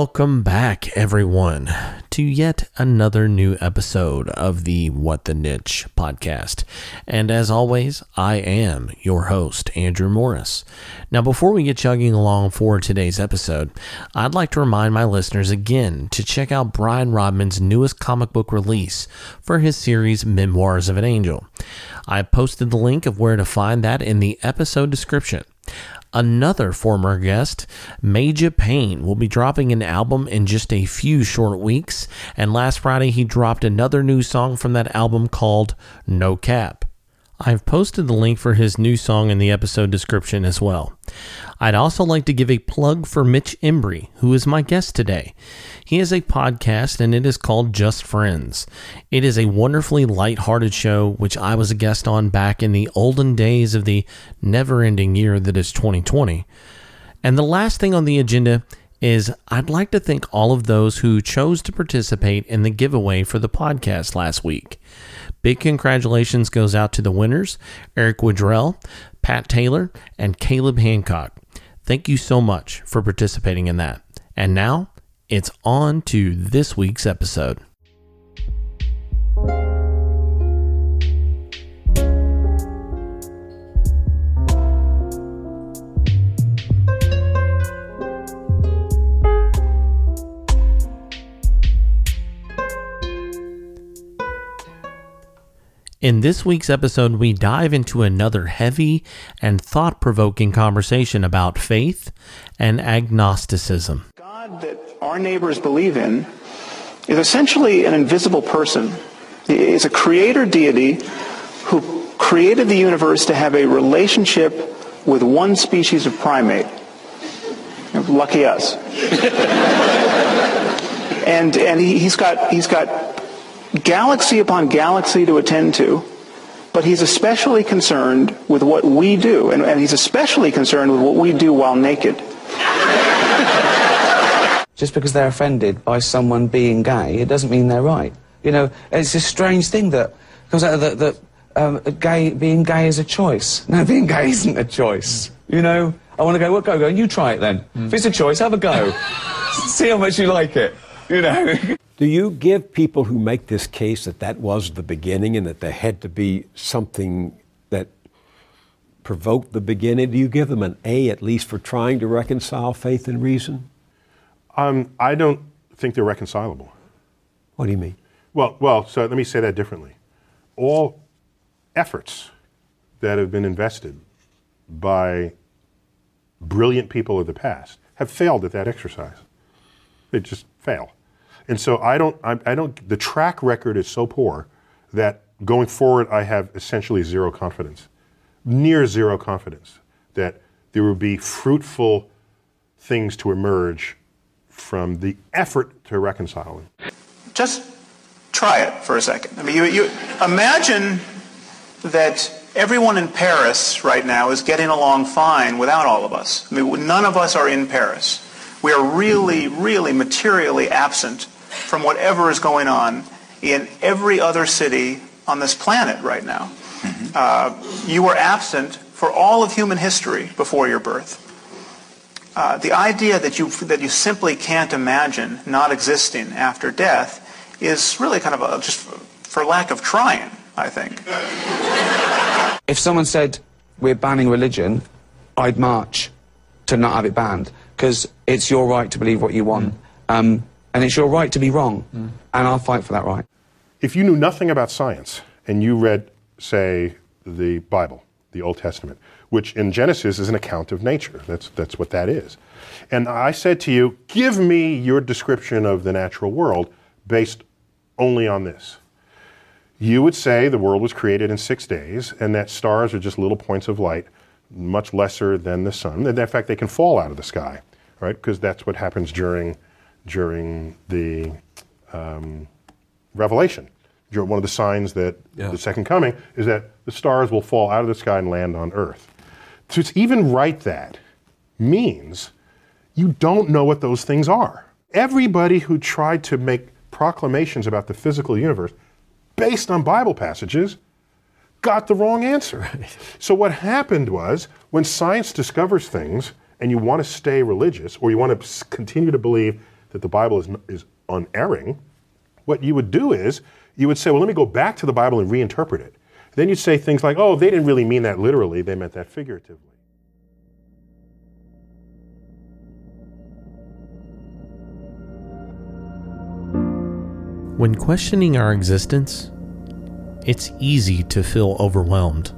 Welcome back, everyone, to yet another new episode of the What the Niche podcast. And as always, I am your host, Andrew Morris. Now, before we get chugging along for today's episode, I'd like to remind my listeners again to check out Brian Rodman's newest comic book release for his series Memoirs of an Angel. I posted the link of where to find that in the episode description. Another former guest, Major Payne, will be dropping an album in just a few short weeks, and last Friday he dropped another new song from that album called No Cap. I've posted the link for his new song in the episode description as well. I'd also like to give a plug for Mitch Embry, who is my guest today. He has a podcast and it is called Just Friends. It is a wonderfully light-hearted show which I was a guest on back in the olden days of the never-ending year that is 2020. And the last thing on the agenda is I'd like to thank all of those who chose to participate in the giveaway for the podcast last week. Big congratulations goes out to the winners, Eric Woodrell, Pat Taylor, and Caleb Hancock. Thank you so much for participating in that. And now, it's on to this week's episode. In this week's episode, we dive into another heavy and thought provoking conversation about faith and agnosticism. God that our neighbors believe in is essentially an invisible person. Is a creator deity who created the universe to have a relationship with one species of primate. Lucky us. and and he, he's got he's got galaxy upon galaxy to attend to, but he's especially concerned with what we do, and, and he's especially concerned with what we do while naked. Just because they're offended by someone being gay, it doesn't mean they're right. You know, it's a strange thing that comes out that, that um, gay, being gay is a choice. No, being gay isn't a choice. You know, I want to go, well, go, go, you try it then. Mm. If it's a choice, have a go. See how much you like it, you know. Do you give people who make this case that that was the beginning and that there had to be something that provoked the beginning? Do you give them an A at least for trying to reconcile faith and reason? Um, I don't think they're reconcilable. What do you mean? Well, well, so let me say that differently. All efforts that have been invested by brilliant people of the past have failed at that exercise. They just fail. And so I don't, I, I don't, the track record is so poor that going forward I have essentially zero confidence, near zero confidence that there will be fruitful things to emerge from the effort to reconcile them. Just try it for a second. I mean, you, you imagine that everyone in Paris right now is getting along fine without all of us. I mean, none of us are in Paris. We are really, really materially absent from whatever is going on in every other city on this planet right now. Mm-hmm. Uh, you were absent for all of human history before your birth. Uh, the idea that you that you simply can't imagine not existing after death is really kind of a, just for lack of trying. I think. If someone said we're banning religion, I'd march to not have it banned because it's your right to believe what you want. Mm. Um, and it's your right to be wrong. Mm. And I'll fight for that right. If you knew nothing about science and you read, say, the Bible, the Old Testament, which in Genesis is an account of nature, that's, that's what that is. And I said to you, give me your description of the natural world based only on this. You would say the world was created in six days and that stars are just little points of light, much lesser than the sun. In fact, they can fall out of the sky, right? Because that's what happens during during the um, Revelation. One of the signs that yeah. the second coming is that the stars will fall out of the sky and land on earth. So to even write that means you don't know what those things are. Everybody who tried to make proclamations about the physical universe based on Bible passages got the wrong answer. Right. So what happened was when science discovers things and you want to stay religious, or you want to continue to believe that the Bible is, is unerring, what you would do is you would say, well, let me go back to the Bible and reinterpret it. Then you'd say things like, oh, they didn't really mean that literally, they meant that figuratively. When questioning our existence, it's easy to feel overwhelmed.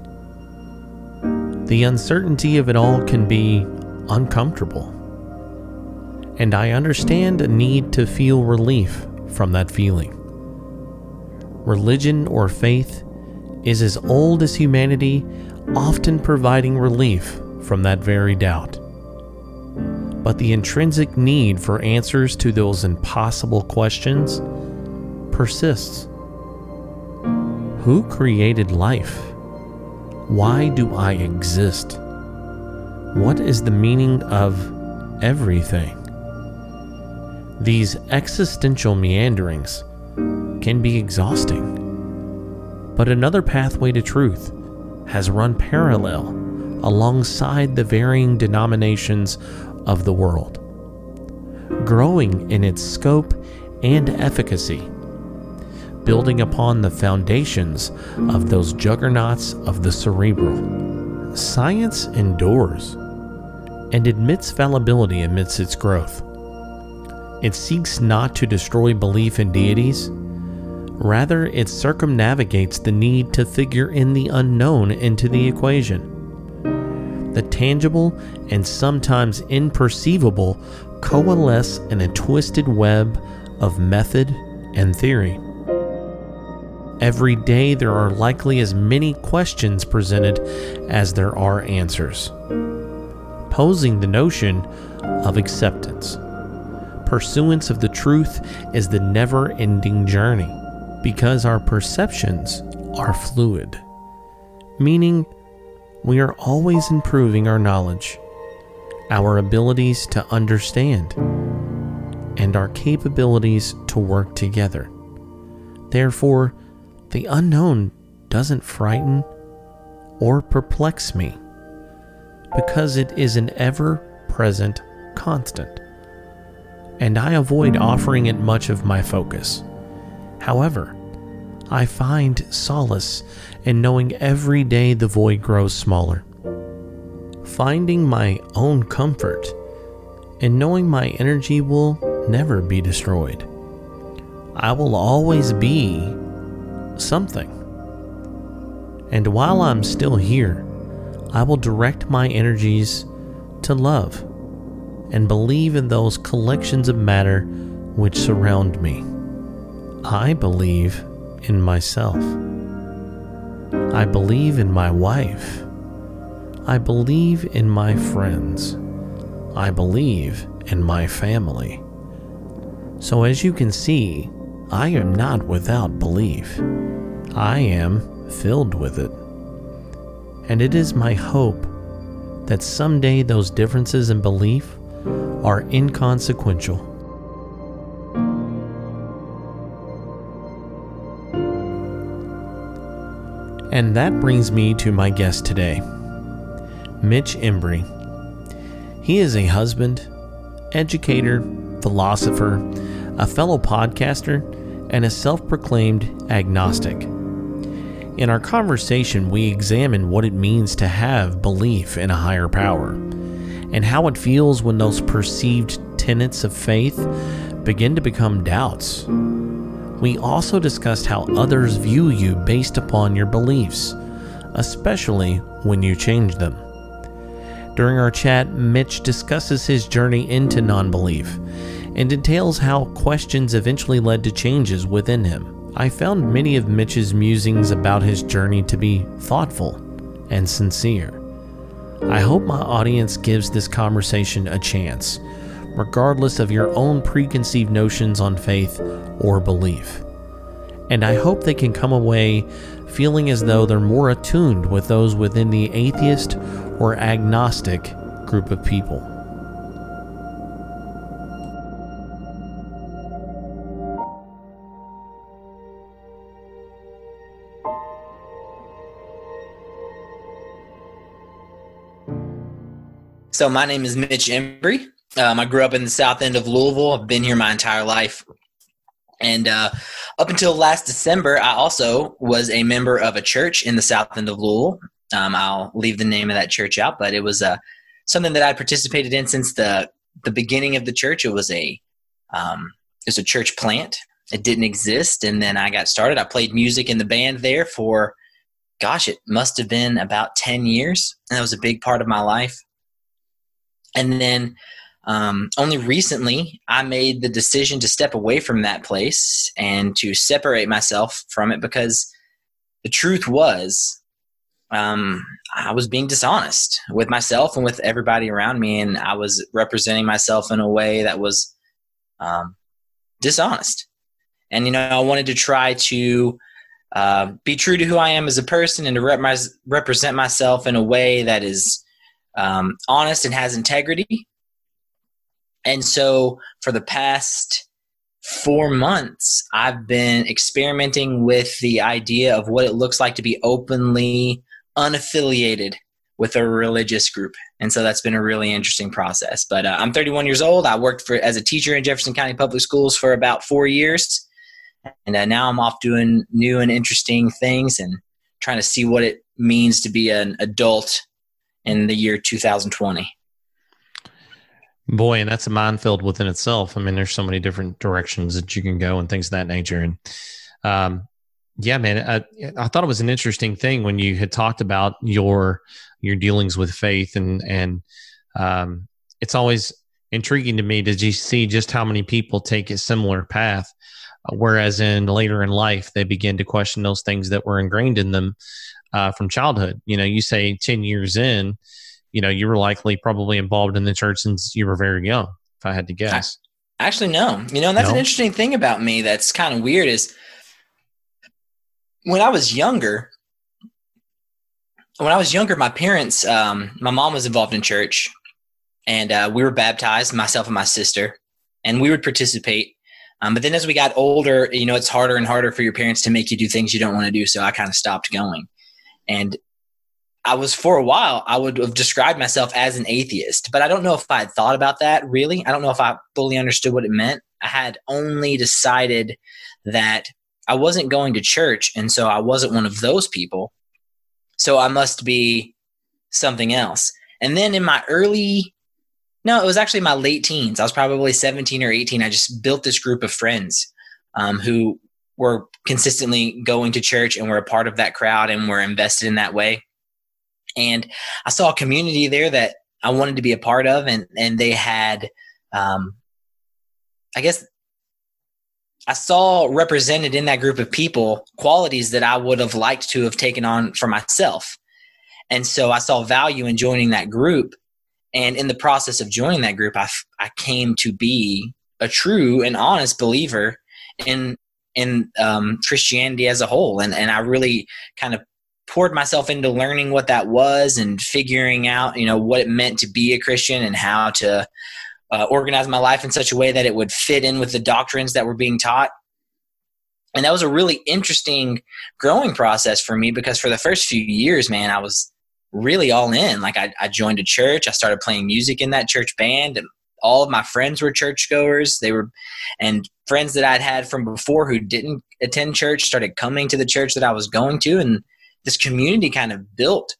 The uncertainty of it all can be uncomfortable. And I understand a need to feel relief from that feeling. Religion or faith is as old as humanity, often providing relief from that very doubt. But the intrinsic need for answers to those impossible questions persists. Who created life? Why do I exist? What is the meaning of everything? These existential meanderings can be exhausting. But another pathway to truth has run parallel alongside the varying denominations of the world, growing in its scope and efficacy building upon the foundations of those juggernauts of the cerebral. Science endures and admits fallibility amidst its growth. It seeks not to destroy belief in deities, rather, it circumnavigates the need to figure in the unknown into the equation. The tangible and sometimes imperceivable coalesce in a twisted web of method and theory. Every day, there are likely as many questions presented as there are answers, posing the notion of acceptance. Pursuance of the truth is the never ending journey because our perceptions are fluid, meaning we are always improving our knowledge, our abilities to understand, and our capabilities to work together. Therefore, the unknown doesn't frighten or perplex me because it is an ever present constant, and I avoid offering it much of my focus. However, I find solace in knowing every day the void grows smaller, finding my own comfort in knowing my energy will never be destroyed. I will always be something. And while I'm still here, I will direct my energies to love and believe in those collections of matter which surround me. I believe in myself. I believe in my wife. I believe in my friends. I believe in my family. So, as you can see, I am not without belief. I am filled with it. And it is my hope that someday those differences in belief are inconsequential. And that brings me to my guest today, Mitch Embry. He is a husband, educator, philosopher, a fellow podcaster, and a self proclaimed agnostic. In our conversation, we examine what it means to have belief in a higher power and how it feels when those perceived tenets of faith begin to become doubts. We also discussed how others view you based upon your beliefs, especially when you change them. During our chat, Mitch discusses his journey into non belief and details how questions eventually led to changes within him. I found many of Mitch's musings about his journey to be thoughtful and sincere. I hope my audience gives this conversation a chance, regardless of your own preconceived notions on faith or belief. And I hope they can come away feeling as though they're more attuned with those within the atheist or agnostic group of people. So my name is Mitch Embry. Um, I grew up in the south end of Louisville. I've been here my entire life. And uh, up until last December, I also was a member of a church in the south end of Louisville. Um, I'll leave the name of that church out, but it was uh, something that I participated in since the the beginning of the church. It was a um, it was a church plant. It didn't exist, and then I got started. I played music in the band there for, gosh, it must have been about ten years, and that was a big part of my life. And then um, only recently, I made the decision to step away from that place and to separate myself from it because the truth was um, I was being dishonest with myself and with everybody around me, and I was representing myself in a way that was um, dishonest. And you know, I wanted to try to uh, be true to who I am as a person and to rep represent myself in a way that is um, honest and has integrity. And so for the past four months, I've been experimenting with the idea of what it looks like to be openly unaffiliated with a religious group. And so that's been a really interesting process. But uh, I'm 31 years old. I worked for as a teacher in Jefferson County Public Schools for about four years. And uh, now I'm off doing new and interesting things and trying to see what it means to be an adult in the year 2020. Boy, and that's a minefield within itself. I mean, there's so many different directions that you can go and things of that nature. And um, yeah, man, I, I thought it was an interesting thing when you had talked about your your dealings with faith, and and um, it's always intriguing to me to see just how many people take a similar path, whereas in later in life they begin to question those things that were ingrained in them uh, from childhood. You know, you say ten years in, you know, you were likely probably involved in the church since you were very young, if I had to guess. Actually, no. You know, that's No? an interesting thing about me that's kind of weird is when I was younger, when I was younger, my parents, um, my mom was involved in church and uh, we were baptized, myself and my sister, and we would participate. Um, but then as we got older, you know, it's harder and harder for your parents to make you do things you don't want to do. So I kind of stopped going. And I was for a while, I would have described myself as an atheist, but I don't know if I had thought about that really. I don't know if I fully understood what it meant. I had only decided that I wasn't going to church, and so I wasn't one of those people. So I must be something else. And then in my early, no, it was actually my late teens. I was probably 17 or 18. I just built this group of friends um, who were consistently going to church and we're a part of that crowd and we're invested in that way. And I saw a community there that I wanted to be a part of, and and they had, um, I guess, I saw represented in that group of people qualities that I would have liked to have taken on for myself, and so I saw value in joining that group, and in the process of joining that group, I I came to be a true and honest believer in in um, Christianity as a whole, and and I really kind of poured myself into learning what that was and figuring out you know what it meant to be a christian and how to uh, organize my life in such a way that it would fit in with the doctrines that were being taught. And that was a really interesting growing process for me because for the first few years man i was really all in. Like i, I joined a church. I started playing music in that church band. And all of my friends were churchgoers. They were and friends that i'd had from before who didn't attend church started coming to the church that i was going to and this community kind of built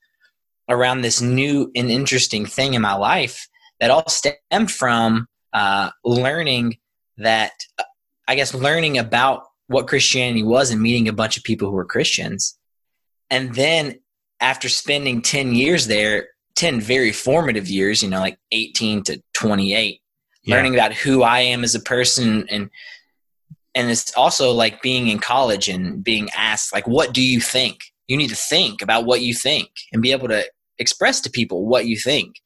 around this new and interesting thing in my life that all stemmed from uh, learning that i guess learning about what christianity was and meeting a bunch of people who were christians. And then after spending 10 years there 10 very formative years you know like 18 to 28 Yeah. learning about who i am as a person and and it's also like being in college and being asked like what do you think? You need to think about what you think and be able to express to people what you think.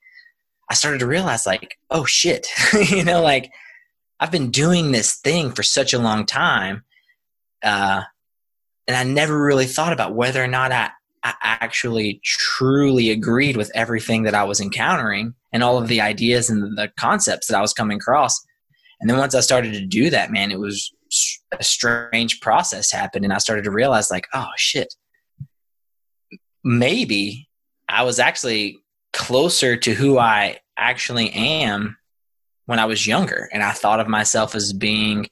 I started to realize like oh shit. You know like i've been doing this thing for such a long time uh, and i never really thought about whether or not I, I actually truly agreed with everything that i was encountering and all of the ideas and the concepts that i was coming across. And then once i started to do that man it was a strange process happened. And i started to realize like oh shit. Maybe I was actually closer to who I actually am when I was younger. And I thought of myself as being,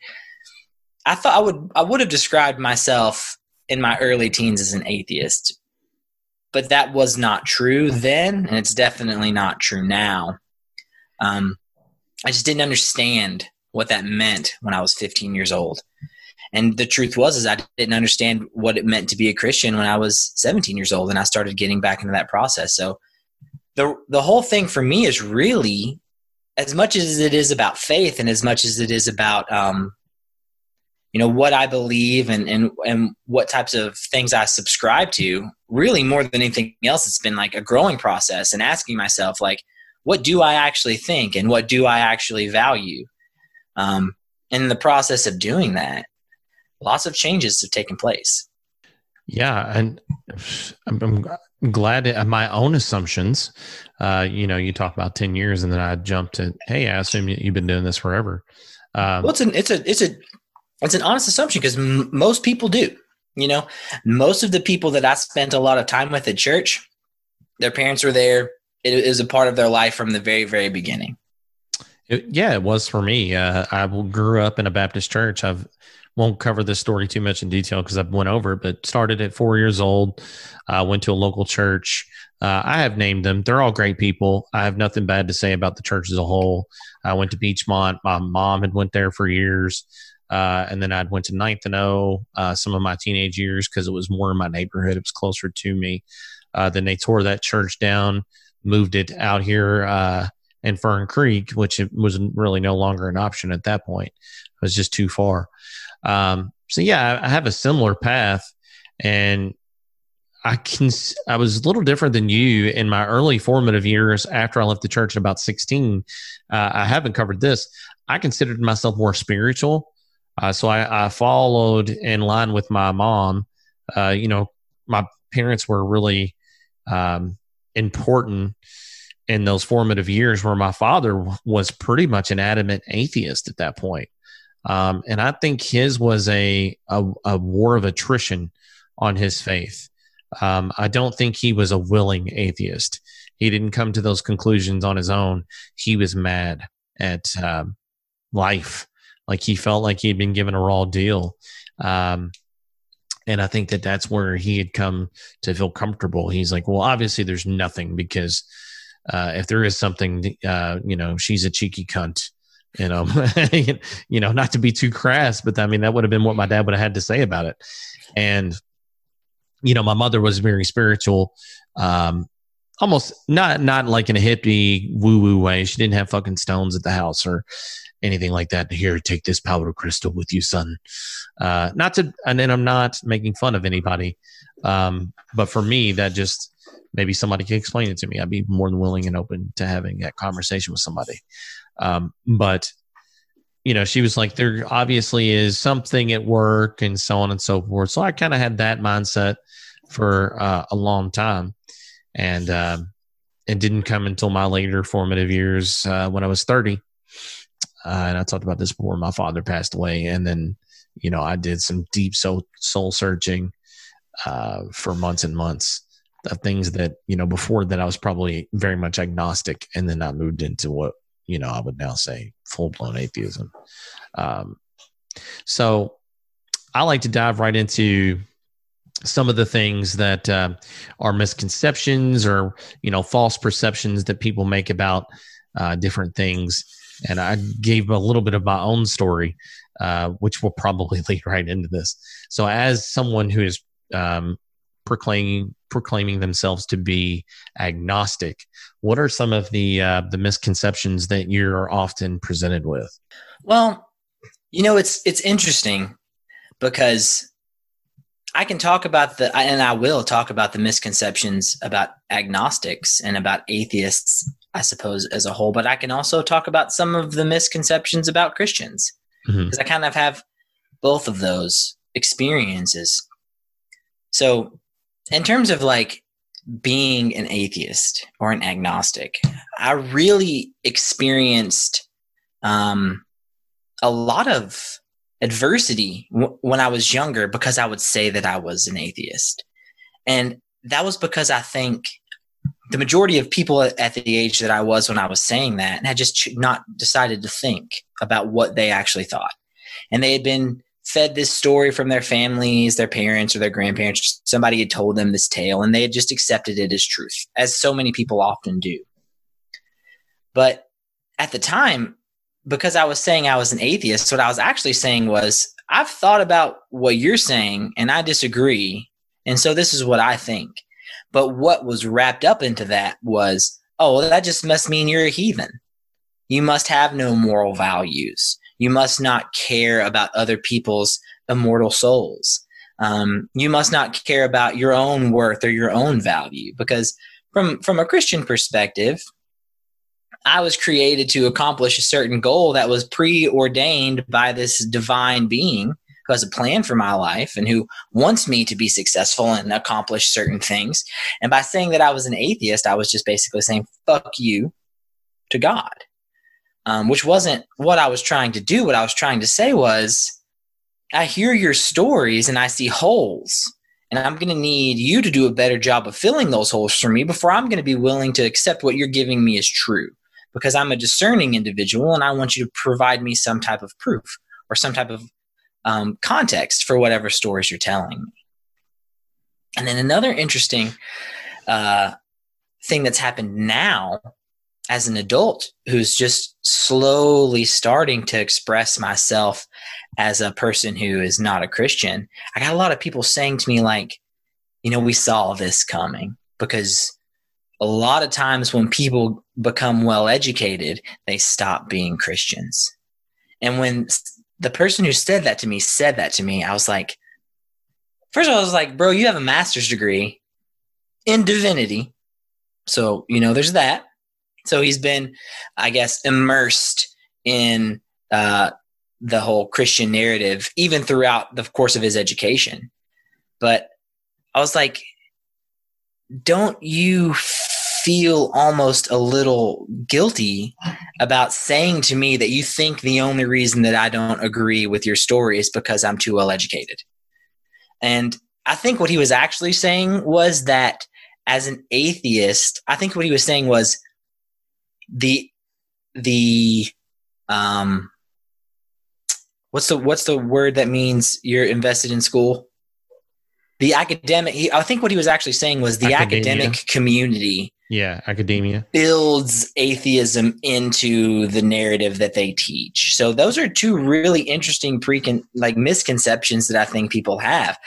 I thought I would, I would have described myself in my early teens as an atheist, but that was not true then. And it's definitely not true now. Um, I just didn't understand what that meant when I was 15 years old. And the truth was is I didn't understand what it meant to be a Christian when I was 17 years old and I started getting back into that process. So the the whole thing for me is really as much as it is about faith and as much as it is about um, you know what I believe and and and what types of things I subscribe to, really more than anything else, it's been like a growing process and asking myself like, what do I actually think and what do I actually value? Um, in the process of doing that, lots of changes have taken place. Yeah, and I'm, I'm glad my own assumptions. Uh, you know, you talk about ten years, and then I jumped to, hey, I assume you've been doing this forever. Um, well, it's an it's a it's a it's an honest assumption because m- most people do. You know, most of the people that I spent a lot of time with at church, their parents were there. It is a part of their life from the very very beginning. It, yeah, it was for me. Uh, I grew up in a Baptist church. I've won't cover this story too much in detail because I've went over it, but started at four years old. Uh, went to a local church. Uh, I have named them. They're all great people. I have nothing bad to say about the church as a whole. I went to Beechmont. My mom had went there for years. Uh, and then I went to Ninth and O uh, some of my teenage years because it was more in my neighborhood. It was closer to me. Uh, then they tore that church down, moved it out here uh, in Fern Creek, which was really no longer an option at that point. It was just too far. Um, so yeah, I have a similar path, and I can. I was a little different than you in my early formative years after I left the church at about sixteen. Uh, I haven't covered this. I considered myself more spiritual, uh, so I, I, followed in line with my mom. Uh, you know, my parents were really um, important in those formative years, where my father was pretty much an adamant atheist at that point. Um, and I think his was a, a, a war of attrition on his faith. Um, I don't think he was a willing atheist. He didn't come to those conclusions on his own. He was mad at um, life, like he felt like he had been given a raw deal. Um, and I think that that's where he had come to feel comfortable. He's like, well, obviously there's nothing because uh, if there is something, uh, you know, she's a cheeky cunt you know, you know, not to be too crass, but I mean, that would have been what my dad would have had to say about it. And, you know, my mother was very spiritual, um, almost not, not like in a hippie woo woo way. She didn't have fucking stones at the house or anything like that. Here, take this powder crystal with you, son. Uh, not to, and then I'm not making fun of anybody. Um, but for me, that just, maybe somebody can explain it to me. I'd be more than willing and open to having that conversation with somebody. Um, but you know, she was like, there obviously is something at work and so on and so forth. So I kind of had that mindset for uh, a long time, and um, it didn't come until my later formative years uh, when I was thirty. Uh, and I talked about this before my father passed away, and then you know I did some deep soul soul searching uh, for months and months of things that you know before that I was probably very much agnostic, and then I moved into what you know, I would now say full blown atheism. Um, so I like to dive right into some of the things that uh, are misconceptions or you know false perceptions that people make about uh, different things and i gave a little bit of my own story uh, which will probably lead right into this so as someone who is um, proclaiming proclaiming themselves to be agnostic. What are some of the uh, the misconceptions that you're often presented with? Well, you know, it's it's interesting because I can talk about the and I will talk about the misconceptions about agnostics and about atheists, I suppose, as a whole. But I can also talk about some of the misconceptions about Christians because mm-hmm. I kind of have both of those experiences. So in terms of like being an atheist or an agnostic, I really experienced um, a lot of adversity w- when I was younger because I would say that I was an atheist. And that was because I think the majority of people at the age that I was when I was saying that had just not decided to think about what they actually thought. And they had been fed this story from their families, their parents, or their grandparents. Somebody had told them this tale, and they had just accepted it as truth, as so many people often do. But at the time, because I was saying I was an atheist, what I was actually saying was, I've thought about what you're saying, and I disagree. And so this is what I think. But what was wrapped up into that was, oh, well, that just must mean you're a heathen. You must have no moral values. You must not care about other people's immortal souls. Um, you must not care about your own worth or your own value because from from a Christian perspective, I was created to accomplish a certain goal that was preordained by this divine being who has a plan for my life and who wants me to be successful and accomplish certain things. And by saying that I was an atheist, I was just basically saying, fuck you to God, um, which wasn't what I was trying to do. What I was trying to say was, I hear your stories and I see holes. And I'm going to need you to do a better job of filling those holes for me before I'm going to be willing to accept what you're giving me as true. Because I'm a discerning individual and I want you to provide me some type of proof or some type of um, context for whatever stories you're telling. And then another interesting uh, thing that's happened now as an adult who's just slowly starting to express myself as a person who is not a Christian, I got a lot of people saying to me, like, you know, we saw this coming because a lot of times when people become well educated, they stop being Christians. And when the person who said that to me said that to me, I was like, first of all, I was like, bro, you have a master's degree in divinity. So, you know, there's that. So he's been, I guess, immersed in uh, the whole Christian narrative, even throughout the course of his education. But I was like, don't you feel almost a little guilty about saying to me that you think the only reason that I don't agree with your story is because I'm too well educated. And I think what he was actually saying was that as an atheist, I think what he was saying was the the um what's the what's the word that means you're invested in school? The academic I think what he was actually saying was the Academia. academic community yeah, academia builds atheism into the narrative that they teach. So those are two really interesting precon like misconceptions that I think people have.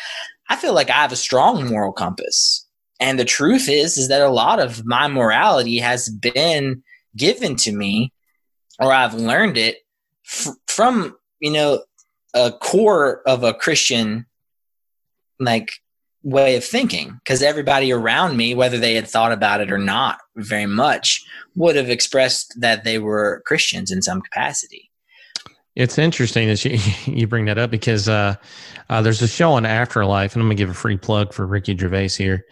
I feel like I have a strong moral compass. And the truth is is that a lot of my morality has been given to me or I've learned it f- from, you know, a core of a Christian like way of thinking because everybody around me, whether they had thought about it or not very much, would have expressed that they were Christians in some capacity. It's interesting that you, you bring that up because uh, uh, there's a show on Afterlife, and I'm gonna give a free plug for Ricky Gervais here.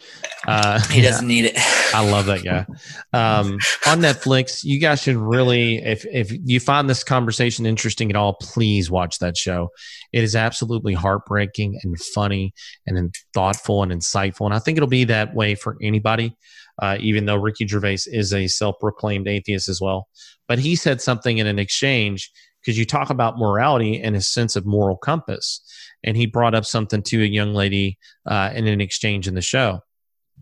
Uh, he doesn't yeah, need it. I love that guy. Um, on Netflix, you guys should really, if if you find this conversation interesting at all, please watch that show. It is absolutely heartbreaking and funny and thoughtful and insightful, and I think it'll be that way for anybody. Uh, even though Ricky Gervais is a self-proclaimed atheist as well, but he said something in an exchange because you talk about morality and a sense of moral compass. And he brought up something to a young lady uh, in an exchange in the show.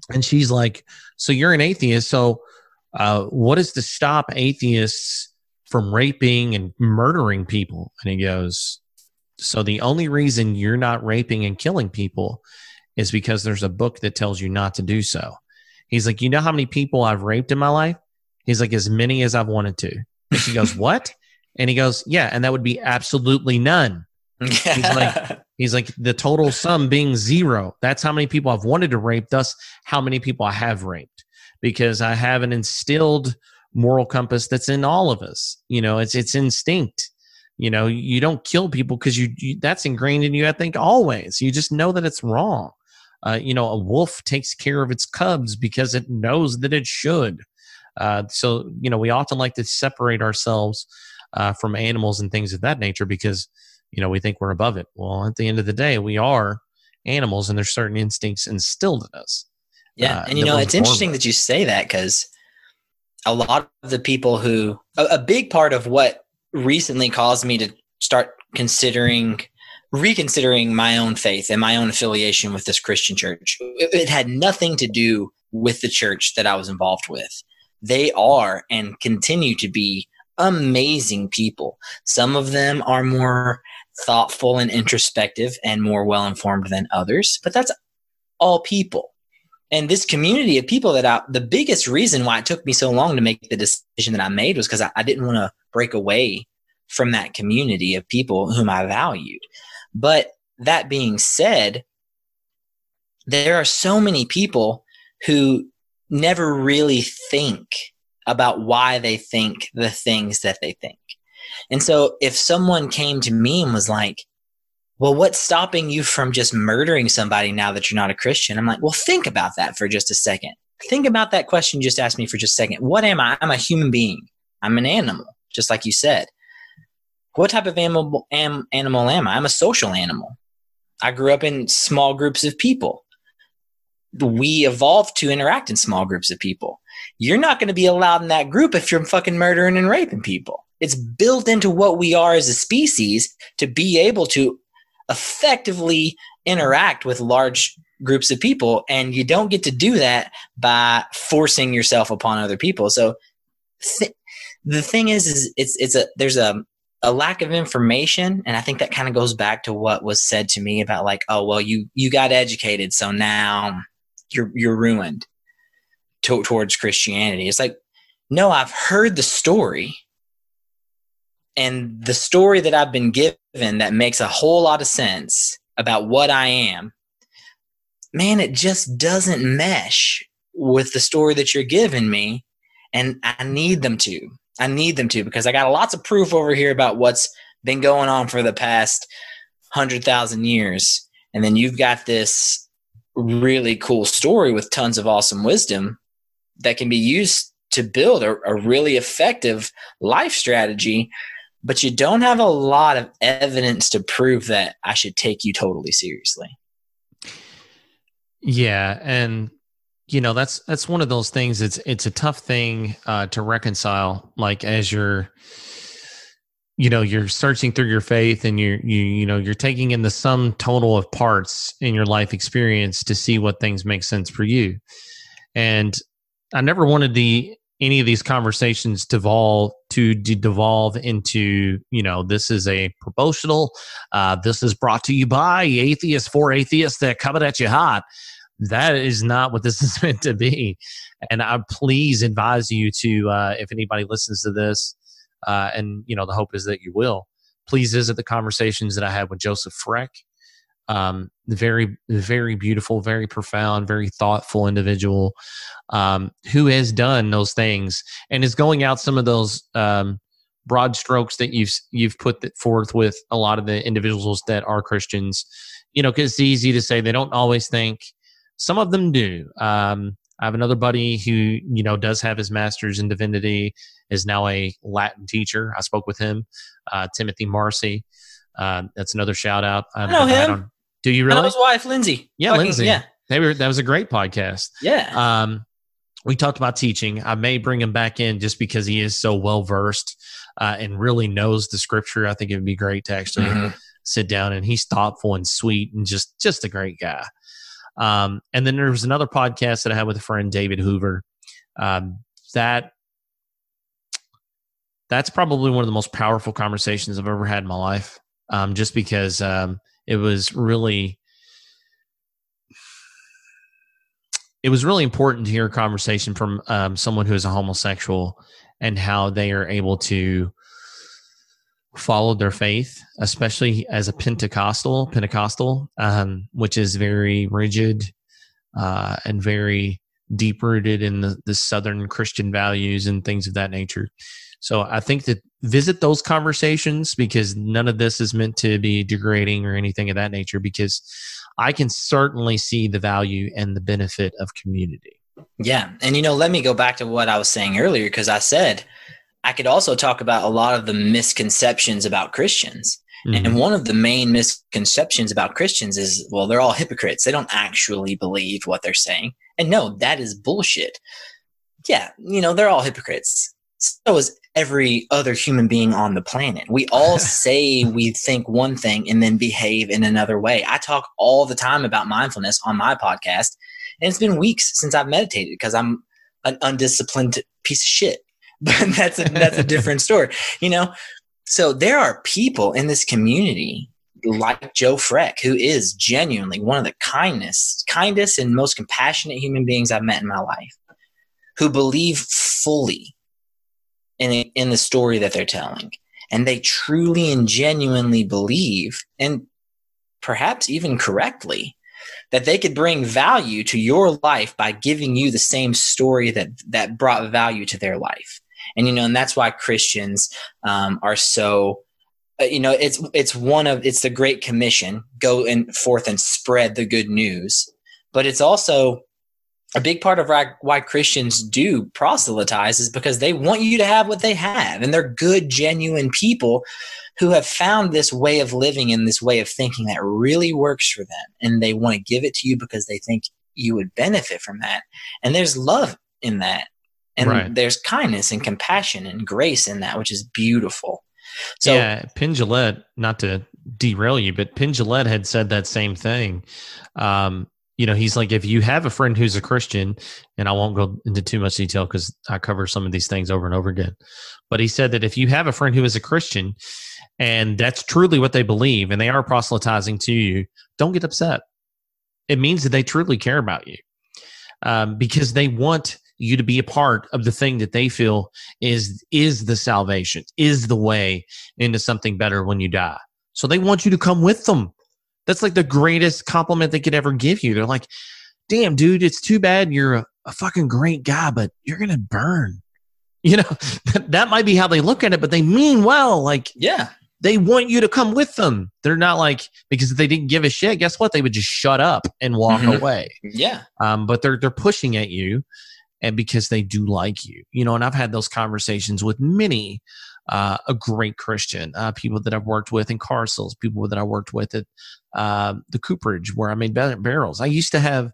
And she's like, So you're an atheist. So uh, what is to stop atheists from raping and murdering people? And he goes, So the only reason you're not raping and killing people is because there's a book that tells you not to do so. He's like, You know how many people I've raped in my life? He's like, As many as I've wanted to. And she goes, What? And he goes, Yeah, and that would be absolutely none. he's like, he's like the total sum being zero. That's how many people I've wanted to rape, thus how many people I have raped. Because I have an instilled moral compass that's in all of us. You know, it's it's instinct. You know, you don't kill people because you, you, that's ingrained in you. I think always. You just know that it's wrong. Uh, you know, a wolf takes care of its cubs because it knows that it should. Uh, so you know, we often like to separate ourselves uh, from animals and things of that nature because you know we think we're above it. Well, at the end of the day, we are animals, and there's certain instincts instilled in us. Yeah, uh, and you know it's interesting with. that you say that because a lot of the people who a, a big part of what recently caused me to start considering reconsidering my own faith and my own affiliation with this Christian church. It, it had nothing to do with the church that I was involved with. They are and continue to be amazing people. Some of them are more thoughtful and introspective and more well informed than others, but that's all people. And this community of people that I, the biggest reason why it took me so long to make the decision that I made was because I, I didn't want to break away from that community of people whom I valued. But that being said, there are so many people who never really think about why they think the things that they think. And so if someone came to me and was like, well, what's stopping you from just murdering somebody now that you're not a Christian? I'm like, well, think about that for just a second. Think about that question you just asked me for just a second. What am I? I'm a human being. I'm an animal, just like you said. What type of animal am, animal am I? I'm a social animal. I grew up in small groups of people. We evolved to interact in small groups of people. You're not going to be allowed in that group if you're fucking murdering and raping people. It's built into what we are as a species to be able to effectively interact with large groups of people and you don't get to do that by forcing yourself upon other people so th- the thing is is it's it's a there's a a lack of information and i think that kind of goes back to what was said to me about like oh well you you got educated so now you're you're ruined to, towards christianity it's like no i've heard the story and the story that I've been given that makes a whole lot of sense about what I am, man, it just doesn't mesh with the story that you're giving me. And I need them to. I need them to because I got lots of proof over here about what's been going on for the past 100,000 years. And then you've got this really cool story with tons of awesome wisdom that can be used to build a, a really effective life strategy but you don't have a lot of evidence to prove that I should take you totally seriously. Yeah, and you know that's that's one of those things. It's it's a tough thing uh, to reconcile. Like as you're, you know, you're searching through your faith, and you're you you know you're taking in the sum total of parts in your life experience to see what things make sense for you. And I never wanted the any of these conversations devolve to devolve into you know this is a promotional uh, this is brought to you by atheists for atheists that coming at you hot. That is not what this is meant to be. And i please advise you to uh, if anybody listens to this uh, and you know the hope is that you will please visit the conversations that i had with joseph freck um, very very beautiful very profound very thoughtful individual um, who has done those things and is going out some of those um, broad strokes that you've you've put forth with a lot of the individuals that are Christians. You know, because it's easy to say they don't always think. Some of them do. Um, I have another buddy who you know does have his master's in divinity, is now a Latin teacher. I spoke with him, uh, Timothy Marcy. Uh, that's another shout out. I know him. Do you really? His wife, Lindsay. Yeah, Fucking, Lindsay. Yeah, they were. That was a great podcast. Yeah. Um, we talked about teaching. I may bring him back in just because he is so well versed uh, and really knows the scripture. I think it would be great to actually mm-hmm. sit down and he's thoughtful and sweet and just just a great guy. Um, and then there was another podcast that I had with a friend, David Hoover. Um, that that's probably one of the most powerful conversations I've ever had in my life. Um, just because um, it was really it was really important to hear a conversation from um, someone who is a homosexual and how they are able to follow their faith, especially as a Pentecostal, Pentecostal, um, which is very rigid uh, and very deep rooted in the, the Southern Christian values and things of that nature. So I think that visit those conversations because none of this is meant to be degrading or anything of that nature because I can certainly see the value and the benefit of community. Yeah. And, you know, let me go back to what I was saying earlier because I said I could also talk about a lot of the misconceptions about Christians. Mm-hmm. And one of the main misconceptions about Christians is, well, they're all hypocrites. They don't actually believe what they're saying. And no, that is bullshit. Yeah, you know, they're all hypocrites. So is every other human being on the planet. We all say we think one thing and then behave in another way. I talk all the time about mindfulness on my podcast, and it's been weeks since I've meditated because I'm an undisciplined piece of shit. But that's a, that's a different story, you know. So there are people in this community like Joe Freck, who is genuinely one of the kindest, kindest and most compassionate human beings I've met in my life, who believe fully in in the story that they're telling, and they truly and genuinely believe, and perhaps even correctly, that they could bring value to your life by giving you the same story that that brought value to their life. And you know and that's why christians um, are so uh, you know it's it's one of it's the great commission go and forth and spread the good news. But it's also a big part of why, christians do proselytize is because they want you to have what they have and they're good genuine people who have found this way of living and this way of thinking that really works for them and they want to give it to you because they think you would benefit from that. And there's love in that and right. there's kindness and compassion and grace in that which is beautiful. So yeah Penn not to derail you but Penn had said that same thing. Um, you know he's like if you have a friend who's a christian and i won't go into too much detail because i cover some of these things over and over again but he said that if you have a friend who is a christian and that's truly what they believe and they are proselytizing to you don't get upset it means that they truly care about you um, because they want you to be a part of the thing that they feel is is the salvation, is the way into something better when you die. So they want you to come with them. That's like the greatest compliment they could ever give you. They're like, "Damn, dude, it's too bad you're a, a fucking great guy, but you're gonna burn." You know, that might be how they look at it, but they mean well. Like, yeah, they want you to come with them. They're not like because if they didn't give a shit, guess what? They would just shut up and walk mm-hmm. away. Yeah. Um, but they're they're pushing at you, and because they do like you, you know. And I've had those conversations with many uh, a great Christian, uh, people that I've worked with in Carcels, people that I worked with at uh, the Cooperage where I made barrels. I used to have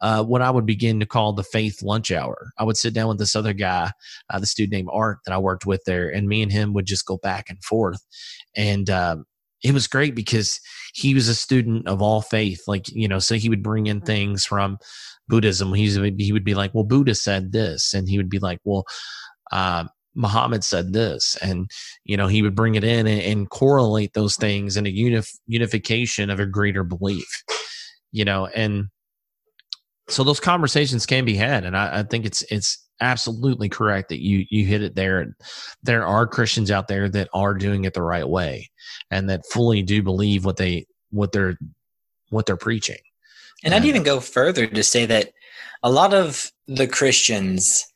uh, what I would begin to call the faith lunch hour. I would sit down with this other guy, uh, the student named Art that I worked with there, and me and him would just go back and forth. And um, it was great because he was a student of all faith. Like, you know, so he would bring in things from Buddhism. He's, he would be like, well, Buddha said this. And he would be like, well, uh, Muhammad said this, and you know he would bring it in and, and correlate those things in a unif- unification of a greater belief, you know, and so those conversations can be had, and I, I, think it's it's absolutely correct that you you hit it there. There are Christians out there that are doing it the right way, and that fully do believe what they what they're what they're preaching. And I'd even go further to say that a lot of the Christians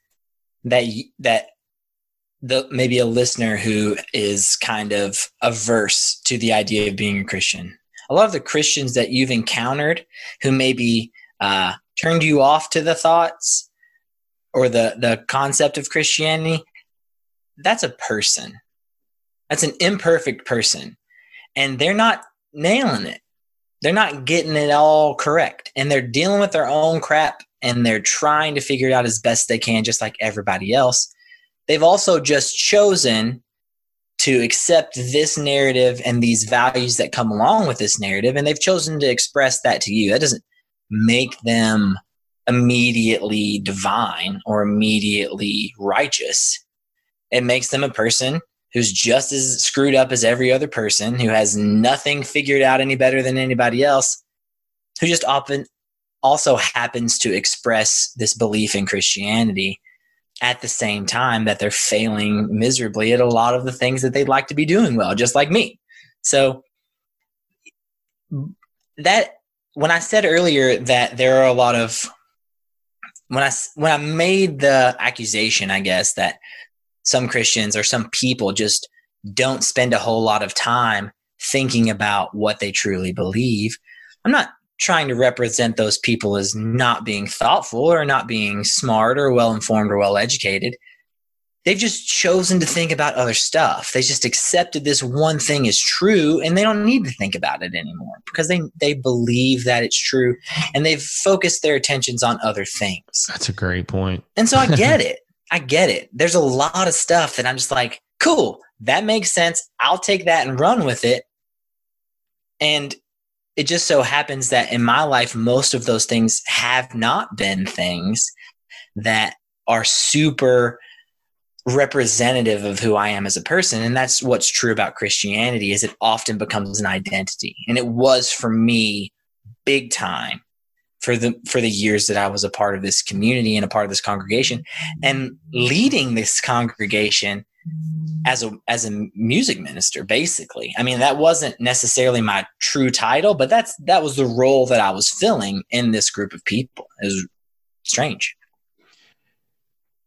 that that the maybe a listener who is kind of averse to the idea of being a Christian. A lot of the Christians that you've encountered who maybe uh, turned you off to the thoughts or the the concept of Christianity, that's a person. That's an imperfect person. And they're not nailing it. They're not getting it all correct. And they're dealing with their own crap and they're trying to figure it out as best they can, just like everybody else. They've also just chosen to accept this narrative and these values that come along with this narrative, and they've chosen to express that to you. That doesn't make them immediately divine or immediately righteous. It makes them a person who's just as screwed up as every other person, who has nothing figured out any better than anybody else, who just often also happens to express this belief in Christianity at the same time that they're failing miserably at a lot of the things that they'd like to be doing well, just like me. So that when I said earlier that there are a lot of when I when I made the accusation, I guess that some Christians or some people just don't spend a whole lot of time thinking about what they truly believe. I'm not trying to represent those people as not being thoughtful or not being smart or well informed or well educated. they've just chosen to think about other stuff. They just accepted this one thing is true and they don't need to think about it anymore because they they believe that it's true and they've focused their attentions on other things. That's a great point. And so I get it. I get it. There's a lot of stuff that I'm just like, cool, that makes sense. I'll take that and run with it. And it just so happens that in my life, most of those things have not been things that are super representative of who I am as a person. And that's what's true about Christianity is it often becomes an identity. And it was for me big time for the for the years that I was a part of this community and a part of this congregation and leading this congregation as a as a music minister basically. I mean that wasn't necessarily my true title but that's that was the role that i was filling in this group of people. It was strange.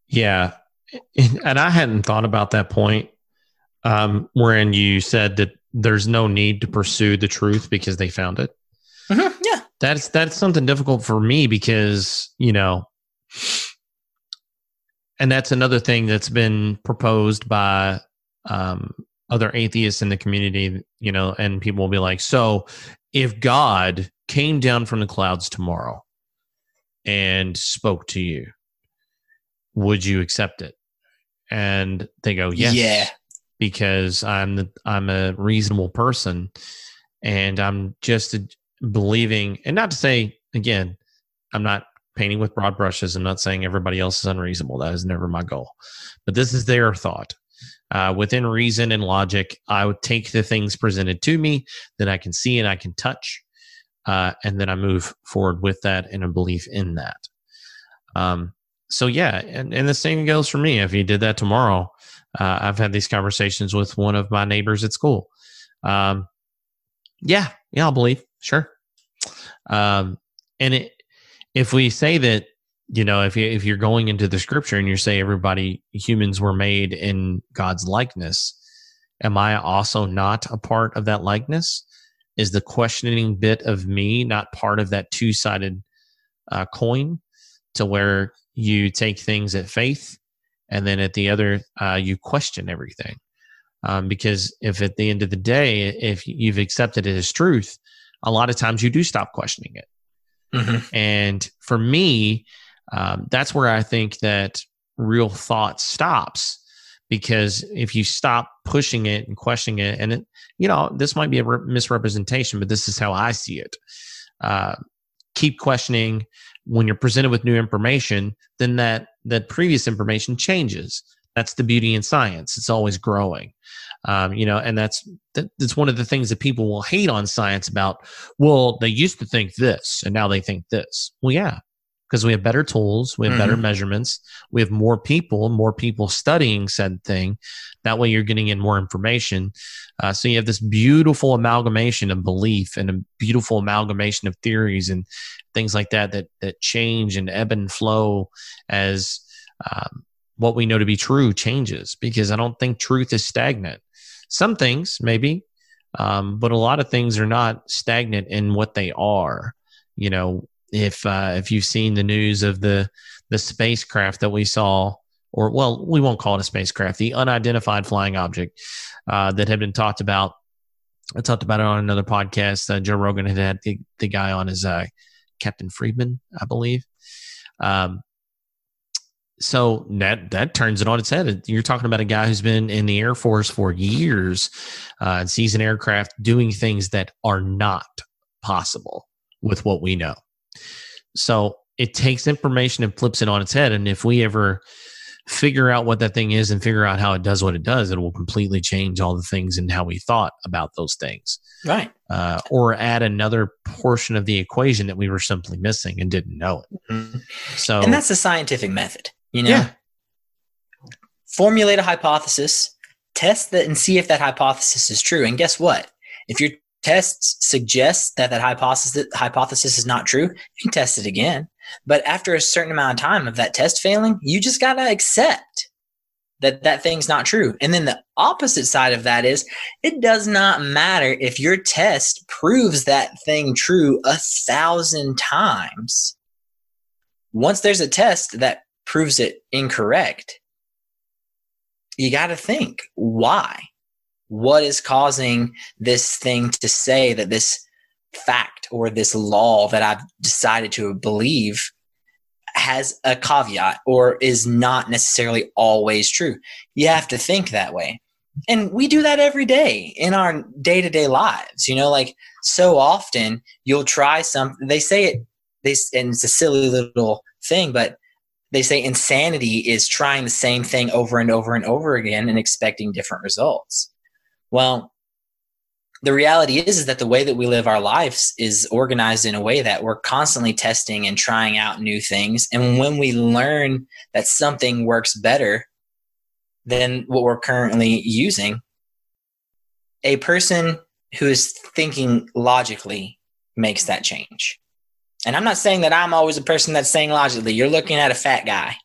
Yeah. And i hadn't thought about that point um, wherein you said that there's no need to pursue the truth because they found it. Mm-hmm, yeah. That's that's something difficult for me because you know and that's another thing that's been proposed by um, other atheists in the community, you know, and people will be like, so if God came down from the clouds tomorrow and spoke to you, would you accept it? And they go, yes. Yeah. Because I'm the, I'm a reasonable person and I'm just believing, and not to say again, I'm not painting with broad brushes. I'm not saying everybody else is unreasonable. That is never my goal. But this is their thought. Uh, within reason and logic, I would take the things presented to me that I can see and I can touch, uh, and then I move forward with that and a belief in that. Um, so yeah, and, and the same goes for me. If you did that tomorrow, uh, I've had these conversations with one of my neighbors at school. Um, yeah, yeah, I'll believe, sure. Um, and it, if we say that you know if you if you're going into the scripture and you say everybody humans were made in God's likeness am I also not a part of that likeness? Is the questioning bit of me not part of that two-sided uh, coin to where you take things at faith and then at the other uh, you question everything? Um, because if at the end of the day if you've accepted it as truth a lot of times you do stop questioning it Mm-hmm. And for me, um, that's where I think that real thought stops because if you stop pushing it and questioning it, and it, you know, this might be a re- misrepresentation, but this is how I see it. Uh, keep questioning when you're presented with new information, then that that previous information changes. That's the beauty in science; it's always growing. Um, you know, and that's that, that's one of the things that people will hate on science about. Well, they used to think this, and now they think this. Well, yeah, because we have better tools, we have mm-hmm. better measurements, we have more people, more people studying said thing. That way, you're getting in more information. Uh, so you have this beautiful amalgamation of belief and a beautiful amalgamation of theories and things like that that that change and ebb and flow as um, what we know to be true changes. Because I don't think truth is stagnant. Some things, maybe, um, but a lot of things are not stagnant in what they are. You know, if uh, if you've seen the news of the the spacecraft that we saw, or well, we won't call it a spacecraft, the unidentified flying object uh, that had been talked about. I talked about it on another podcast. Uh, Joe Rogan had had the, the guy on as uh, Captain Friedman, I believe. Um, so that that turns it on its head. You're talking about a guy who's been in the Air Force for years uh, and sees an aircraft doing things that are not possible with what we know. So it takes information and flips it on its head. And if we ever figure out what that thing is and figure out how it does what it does, it will completely change all the things and how we thought about those things. Right. Uh, or add another portion of the equation that we were simply missing and didn't know it. Mm-hmm. So, and that's the scientific method. You know, yeah. formulate a hypothesis, test that, and see if that hypothesis is true. And guess what? If your tests suggest that that hypothesis hypothesis is not true, you can test it again. But after a certain amount of time of that test failing, you just gotta accept that that thing's not true. And then the opposite side of that is it does not matter if your test proves that thing true a thousand times. Once there's a test that proves it incorrect, you got to think why? What is causing this thing to say that this fact or this law that I've decided to believe has a caveat or is not necessarily always true? You have to think that way. And we do that every day in our day to day lives. You know, like so often you'll try something, they say it, they, and it's a silly little thing, but they say insanity is trying the same thing over and over and over again and expecting different results. Well, the reality is, is that the way that we live our lives is organized in a way that we're constantly testing and trying out new things. And when we learn that something works better than what we're currently using, a person who is thinking logically makes that change. And I'm not saying that I'm always a person that's saying logically. You're looking at a fat guy.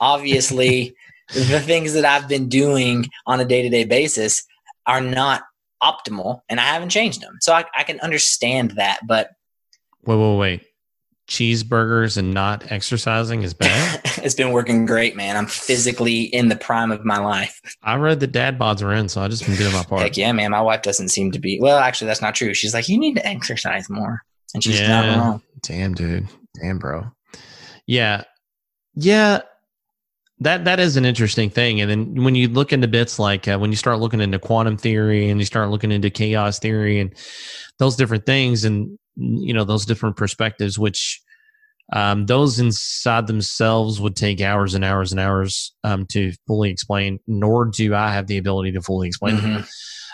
Obviously, the things that I've been doing on a day to day basis are not optimal and I haven't changed them. So I, I can understand that. But wait, wait, wait. Cheeseburgers and not exercising is bad. it's been working great, man. I'm physically in the prime of my life. I read the dad bods are in, so I just been doing my part. Heck yeah, man. My wife doesn't seem to be. Well, actually, that's not true. She's like, you need to exercise more, and she's yeah. not wrong. Damn, dude. Damn, bro. Yeah. Yeah. That that is an interesting thing, and then when you look into bits like uh, when you start looking into quantum theory and you start looking into chaos theory and those different things, and you know those different perspectives, which um, those inside themselves would take hours and hours and hours um, to fully explain. Nor do I have the ability to fully explain mm-hmm. them.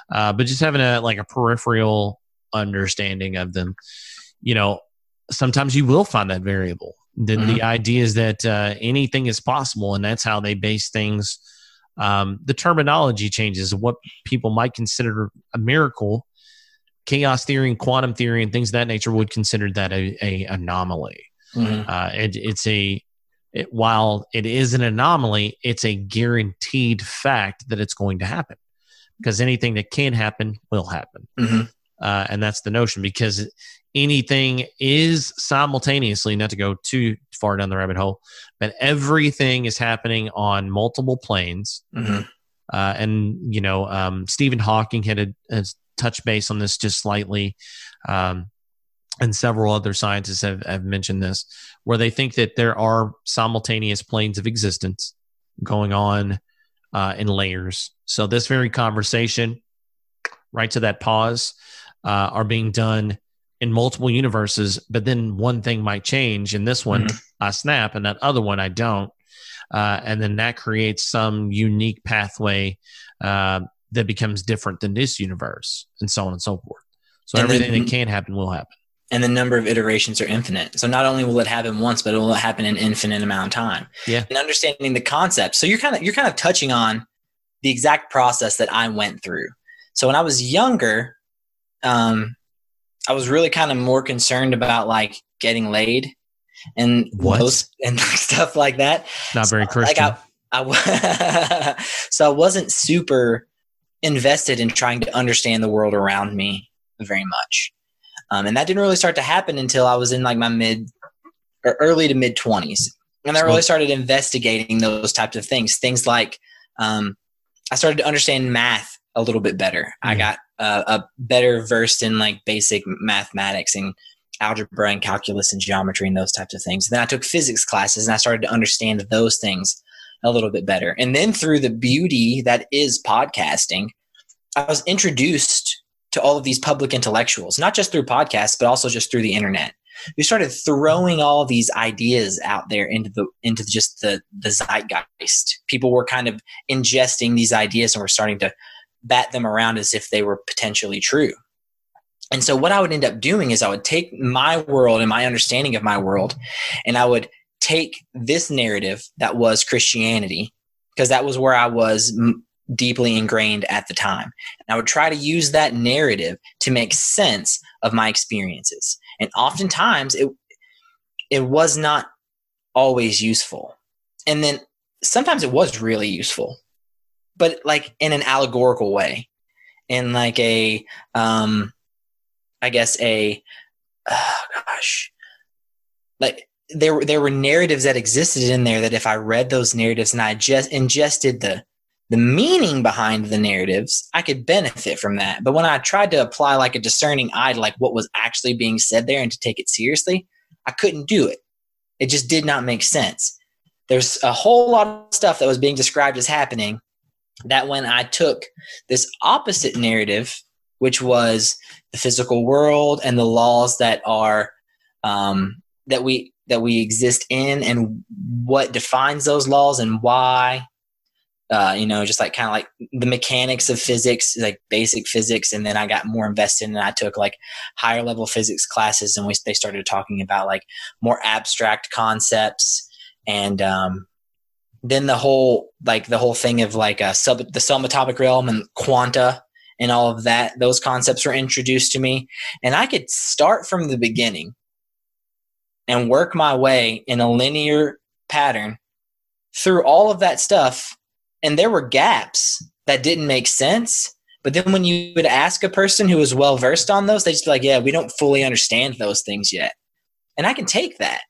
Uh, but just having a like a peripheral understanding of them, you know, sometimes you will find that variable. The, mm-hmm. the idea is that uh, anything is possible, and that's how they base things. Um, the terminology changes. What people might consider a miracle, chaos theory and quantum theory and things of that nature would consider that a, a anomaly. Mm-hmm. Uh, it, it's a it, while it is an anomaly, it's a guaranteed fact that it's going to happen because anything that can happen will happen. Mm-hmm. Uh, and that's the notion because anything is simultaneously, not to go too far down the rabbit hole, but everything is happening on multiple planes. Mm-hmm. Uh, and, you know, um, Stephen Hawking had a, a, touch base on this just slightly. Um, and several other scientists have, have mentioned this, where they think that there are simultaneous planes of existence going on uh, in layers. So, this very conversation, right to that pause, uh, are being done in multiple universes, but then one thing might change. In this one, mm-hmm. I snap, and that other one, I don't. Uh, and then that creates some unique pathway uh, that becomes different than this universe, and so on and so forth. So and everything then, that can happen will happen. And the number of iterations are infinite. So not only will it happen once, but it will happen an infinite amount of time. Yeah. And understanding the concept. So you're kind of you're kind of touching on the exact process that I went through. So when I was younger, um, I was really kind of more concerned about like getting laid and what those, and stuff like that. Not very so, Christian. Like I, I, so I wasn't super invested in trying to understand the world around me very much, um, and that didn't really start to happen until I was in like my mid or early to mid twenties, and I really started investigating those types of things. Things like um, I started to understand math a little bit better. Mm-hmm. I got uh, a better versed in like basic mathematics and algebra and calculus and geometry and those types of things. Then I took physics classes and I started to understand those things a little bit better. And then through the beauty that is podcasting, I was introduced to all of these public intellectuals, not just through podcasts, but also just through the internet. We started throwing all these ideas out there into the into just the the zeitgeist. People were kind of ingesting these ideas and were starting to bat them around as if they were potentially true. And so what I would end up doing is I would take my world and my understanding of my world and I would take this narrative that was Christianity because that was where I was m- deeply ingrained at the time. And I would try to use that narrative to make sense of my experiences. And oftentimes it it was not always useful. And then sometimes it was really useful but like in an allegorical way, in like a, um, I guess a, oh gosh, like there there were narratives that existed in there that if I read those narratives and I just ingested the the meaning behind the narratives, I could benefit from that. But when I tried to apply like a discerning eye to like what was actually being said there and to take it seriously, I couldn't do it. It just did not make sense. There's a whole lot of stuff that was being described as happening that when I took this opposite narrative, which was the physical world and the laws that are um, that we that we exist in and what defines those laws and why uh, you know just like kind of like the mechanics of physics like basic physics. And then i got more invested and i took like higher level physics classes and we they started talking about like more abstract concepts and um, then the whole like the whole thing of like a sub the subatomic realm and quanta and all of that those concepts were introduced to me. And i could start from the beginning and work my way in a linear pattern through all of that stuff. And there were gaps that didn't make sense. But then when you would ask a person who was well versed on those they'd just be like yeah we don't fully understand those things yet. And i can take that.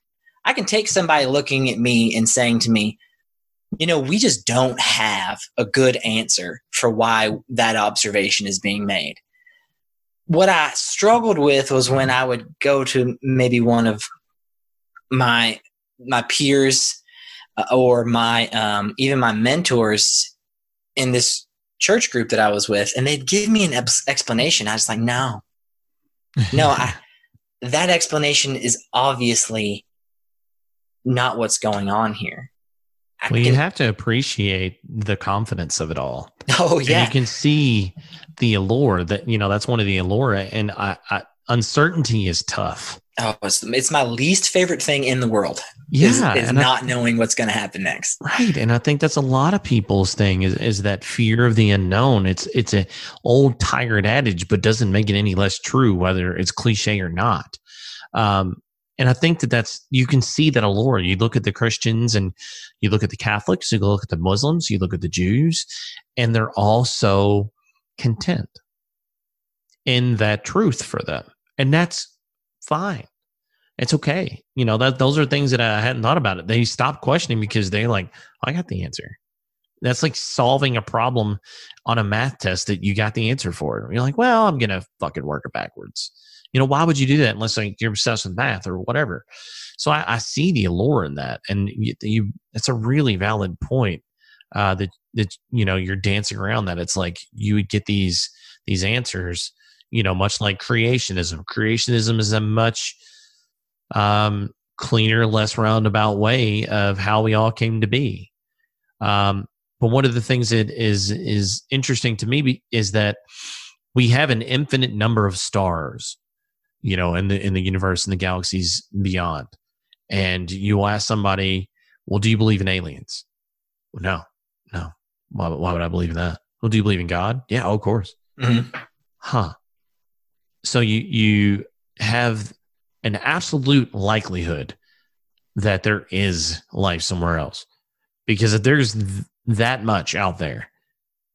I can take somebody looking at me and saying to me you know, we just don't have a good answer for why that observation is being made. What I struggled with was when I would go to maybe one of my my peers uh, or my um, even my mentors in this church group that I was with, and they'd give me an explanation. I was like, no, no, I, that explanation is obviously not what's going on here. Well, you have to appreciate the confidence of it all. Oh yeah, and you can see the allure that you know. That's one of the allure, and I, I, uncertainty is tough. Oh, it's, it's, my least favorite thing in the world. Yeah, is, is not I, knowing what's going to happen next. Right, and I think that's a lot of people's thing is is that fear of the unknown. It's it's a old tired adage, but doesn't make it any less true, whether it's cliche or not. Um, and I think that that's you can see that allure. You look at the Christians and you look at the Catholics, you look at the Muslims, you look at the Jews, and they're all so content in that truth for them, and that's fine. It's okay. You know that those are things that I hadn't thought about. It. They stop questioning because they're like, I got the answer. That's like solving a problem on a math test that you got the answer for. You're like, well, I'm gonna fucking work it backwards. You know, why would you do that unless like, you're obsessed with math or whatever? So I, I see the allure in that, and you, you it's a really valid point uh, that that you know you're dancing around that. It's like you would get these these answers, you know, much like creationism. Creationism is a much um, cleaner, less roundabout way of how we all came to be. Um, but one of the things that is is interesting to me is that we have an infinite number of stars you know, in the in the universe and the galaxies beyond. And you ask somebody, "Well, do you believe in aliens?" Well, no, no. Why, why would I believe in that? Well, do you believe in God? Yeah, oh, of course. Mm-hmm. Huh. So you you have an absolute likelihood that there is life somewhere else, because if there's th- that much out there,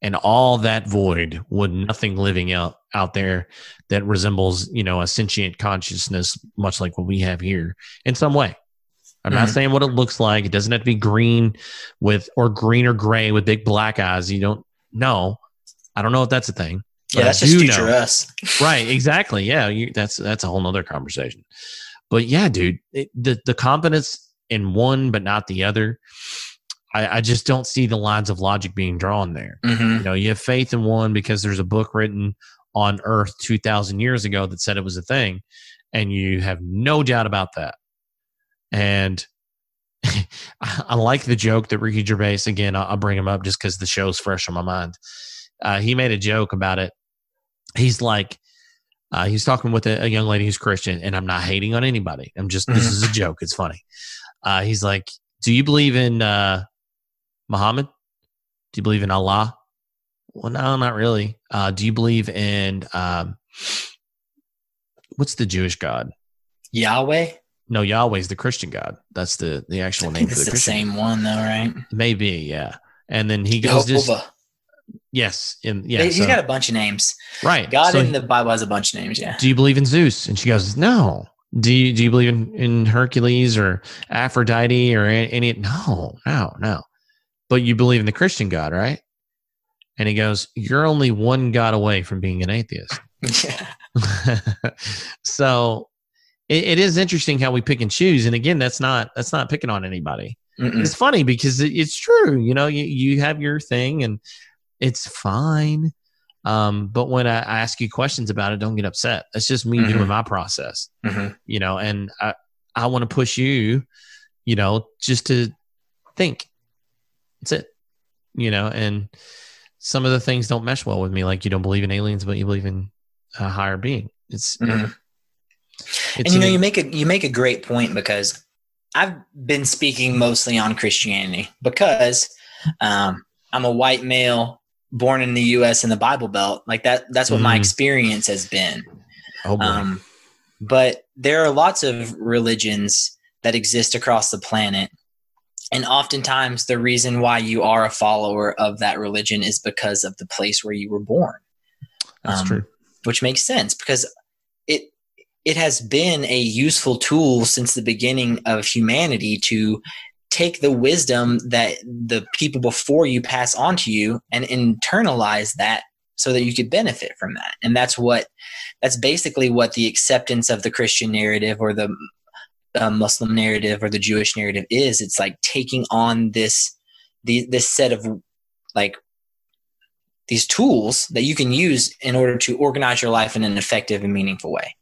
and all that void with nothing living out out there that resembles you know a sentient consciousness much like what we have here in some way i'm mm-hmm. not saying what it looks like it doesn't have to be green with or green or gray with big black eyes you don't know i don't know if that's a thing yeah that's just future know. us right exactly yeah you, that's that's a whole nother conversation but yeah dude it, the the confidence in one but not the other I, I, just don't see the lines of logic being drawn there. Mm-hmm. You know, you have faith in one because there's a book written on Earth 2,000 years ago that said it was a thing, and you have no doubt about that. And I like the joke that Ricky Gervais, again, I'll, bring him up just because the show's fresh on my mind. Uh, he made a joke about it. He's like, uh, he's talking with a, a, young lady who's Christian, and I'm not hating on anybody. I'm just, this is a joke. It's funny. Uh, he's like, Do you believe in uh, Muhammad? Do you believe in Allah? Well, no, not really. Uh, do you believe in um, what's the Jewish God? Yahweh. No, Yahweh's the Christian God. That's the the actual name. It's the, the same one, though, right? Maybe, yeah. And then he goes Jehovah. just yes, in yeah. He's so, got a bunch of names, right? God so in the Bible has a bunch of names. Yeah. Do you believe in Zeus? And she goes, No. Do you do you believe in, in Hercules or Aphrodite or any? No, no, no but you believe in the Christian God, right? And he goes, You're only one God away from being an atheist. yeah. so it, it is interesting how we pick and choose. And again, that's not that's not picking on anybody. Mm-mm. It's funny because it, it's true. You know, you, you have your thing and it's fine. Um, but when I, I ask you questions about it, don't get upset. That's just me Mhm. doing my process. Mhm. You know, and I I want to push you, you know, just to think. That's it. You know, and some of the things don't mesh well with me. Like you don't believe in aliens, but you believe in a higher being. It's, Mhm. it's and you know you make a you make a great point because I've been speaking mostly on Christianity because um, I'm a white male born in the U.S. in the Bible Belt. Like that that's what my Mm. experience has been. oh boy. Um, but there are lots of religions that exist across the planet. And oftentimes, the reason why you are a follower of that religion is because of the place where you were born That's um, true. which makes sense because it it has been a useful tool since the beginning of humanity to take the wisdom that the people before you pass on to you and internalize that so that you could benefit from that and that's what that's basically what the acceptance of the christian narrative or the uh, muslim narrative or the jewish narrative is it's like taking on this the, this set of like these tools that you can use in order to organize your life in an effective and meaningful way.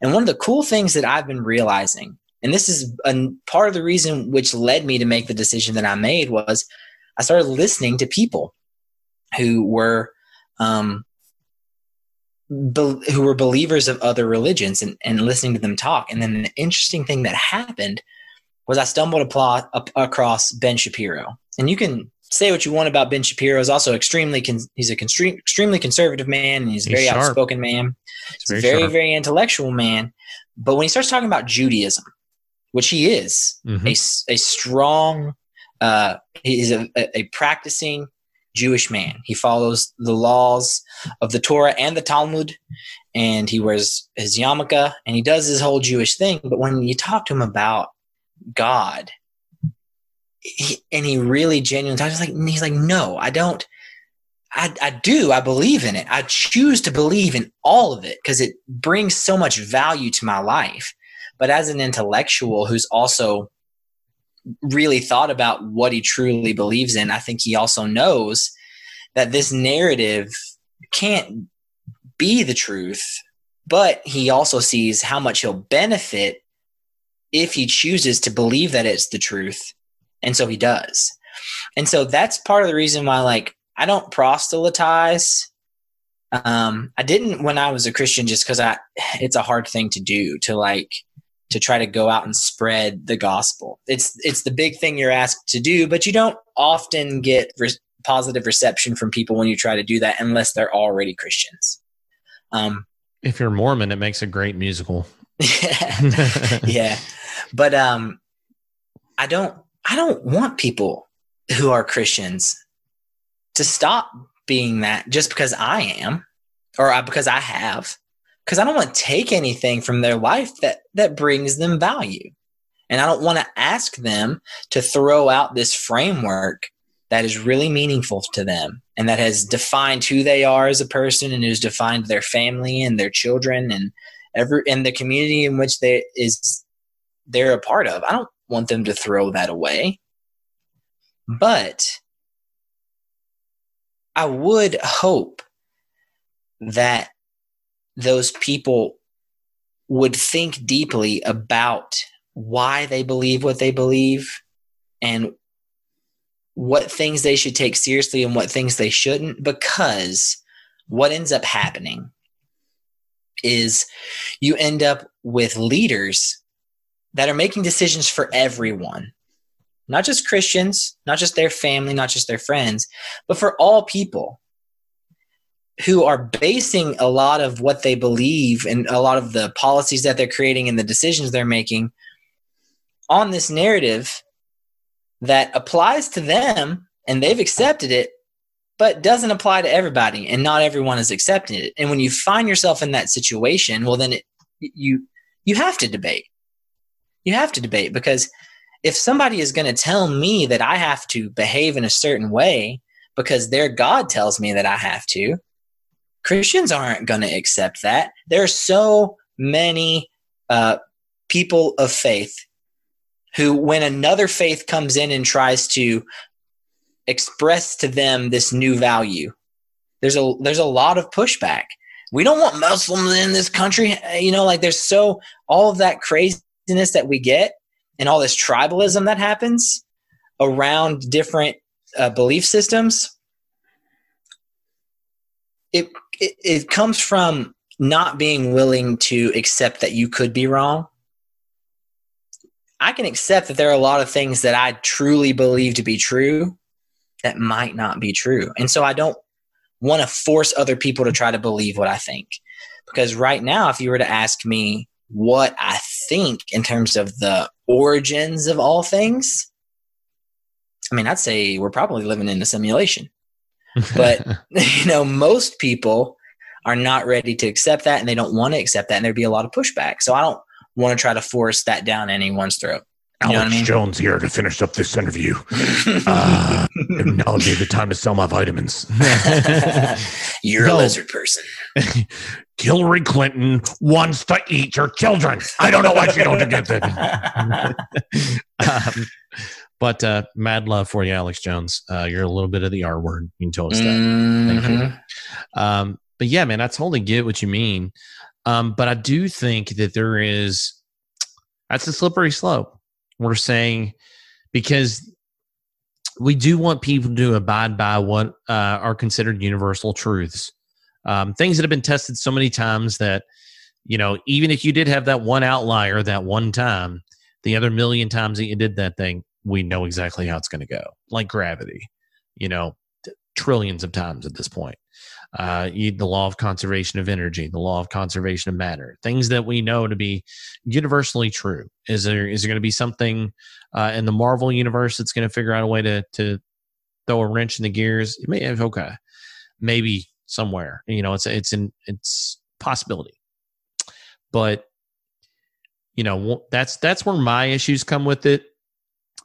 And one of the cool things that I've been realizing, and this is a part of the reason which led me to make the decision that I made, was I started listening to people who were um, be- who were believers of other religions and, and listening to them talk. And then the interesting thing that happened was I stumbled upon, up, across Ben Shapiro. And you can say what you want about Ben Shapiro. He's also extremely con- he's a constre- extremely conservative man, and he's a very sharp. outspoken man. He's a very sharp. very intellectual man. But when he starts talking about Judaism, which he is, Mhm. a a, strong, uh, he is a, a, a practicing Jewish man. He follows the laws of the Torah and the Talmud, and he wears his yarmulke, and he does his whole Jewish thing. But when you talk to him about God, he, and he really genuinely talks like he's like, no, I don't. I, I do. I believe in it. I choose to believe in all of it because it brings so much value to my life. But as an intellectual who's also really thought about what he truly believes in, I think he also knows that this narrative can't be the truth, but he also sees how much he'll benefit if he chooses to believe that it's the truth. And so he does. And so that's part of the reason why, like, I don't proselytize. Um, I didn't when I was a Christian just because I it's a hard thing to do to like to try to go out and spread the gospel. It's it's the big thing you're asked to do, but you don't often get re- positive reception from people when you try to do that unless they're already Christians. Um, If you're Mormon, it makes a great musical. yeah, but um, I don't I don't want people who are Christians to stop being that just because I am or because I have because I don't want to take anything from their life that that brings them value. And I don't want to ask them to throw out this framework that is really meaningful to them and that has defined who they are as a person and who's defined their family and their children and every and the community in which they is they're a part of. I don't want them to throw that away. But I would hope that those people would think deeply about why they believe what they believe and what things they should take seriously and what things they shouldn't because what ends up happening is you end up with leaders that are making decisions for everyone not just christians not just their family not just their friends but for all people who are basing a lot of what they believe and a lot of the policies that they're creating and the decisions they're making on this narrative that applies to them and they've accepted it but doesn't apply to everybody and not everyone is accepting it and when you find yourself in that situation well then it, you you have to debate you have to debate because if somebody is going to tell me that i have to behave in a certain way because their God tells me that I have to. Christians aren't going to accept that. There are so many uh, people of faith who, when another faith comes in and tries to express to them this new value, there's a there's a lot of pushback. We don't want Muslims in this country. You know, like there's so all of that craziness that we get and all this tribalism that happens around different uh, belief systems. It, it it comes from not being willing to accept that you could be wrong. I can accept that there are a lot of things that I truly believe to be true that might not be true. And so I don't want to force other people to try to believe what I think. Because right now, if you were to ask me what I think in terms of the origins of all things, I mean, I'd say we're probably living in a simulation. But, you know, most people are not ready to accept that and they don't want to accept that. And there'd be a lot of pushback. So I don't want to try to force that down anyone's throat. You Alex I mean? Jones here to finish up this interview. uh, now would be the time to sell my vitamins. You're no. a lizard person. Hillary Clinton wants to eat your children. I don't know why she don't get that. um, but uh, mad love for you, Alex Jones. Uh, you're a little bit of the R word. You told us that. Mm-hmm. Thank you. Mm-hmm. Um, but yeah, man, I totally get what you mean. Um, but I do think that there is that's a slippery slope. We're saying because we do want people to abide by what uh, are considered universal truths, um, things that have been tested so many times that you know even if you did have that one outlier that one time, the other million times that you did that thing, we know exactly how it's going to go, like gravity. You know, t- trillions of times at this point uh, the law of conservation of energy, the law of conservation of matter, things that we know to be universally true. Is there is there going to be something uh, in the Marvel universe that's going to figure out a way to to throw a wrench in the gears? It may have okay, maybe somewhere. You know, it's it's an it's possibility, but you know that's that's where my issues come with it.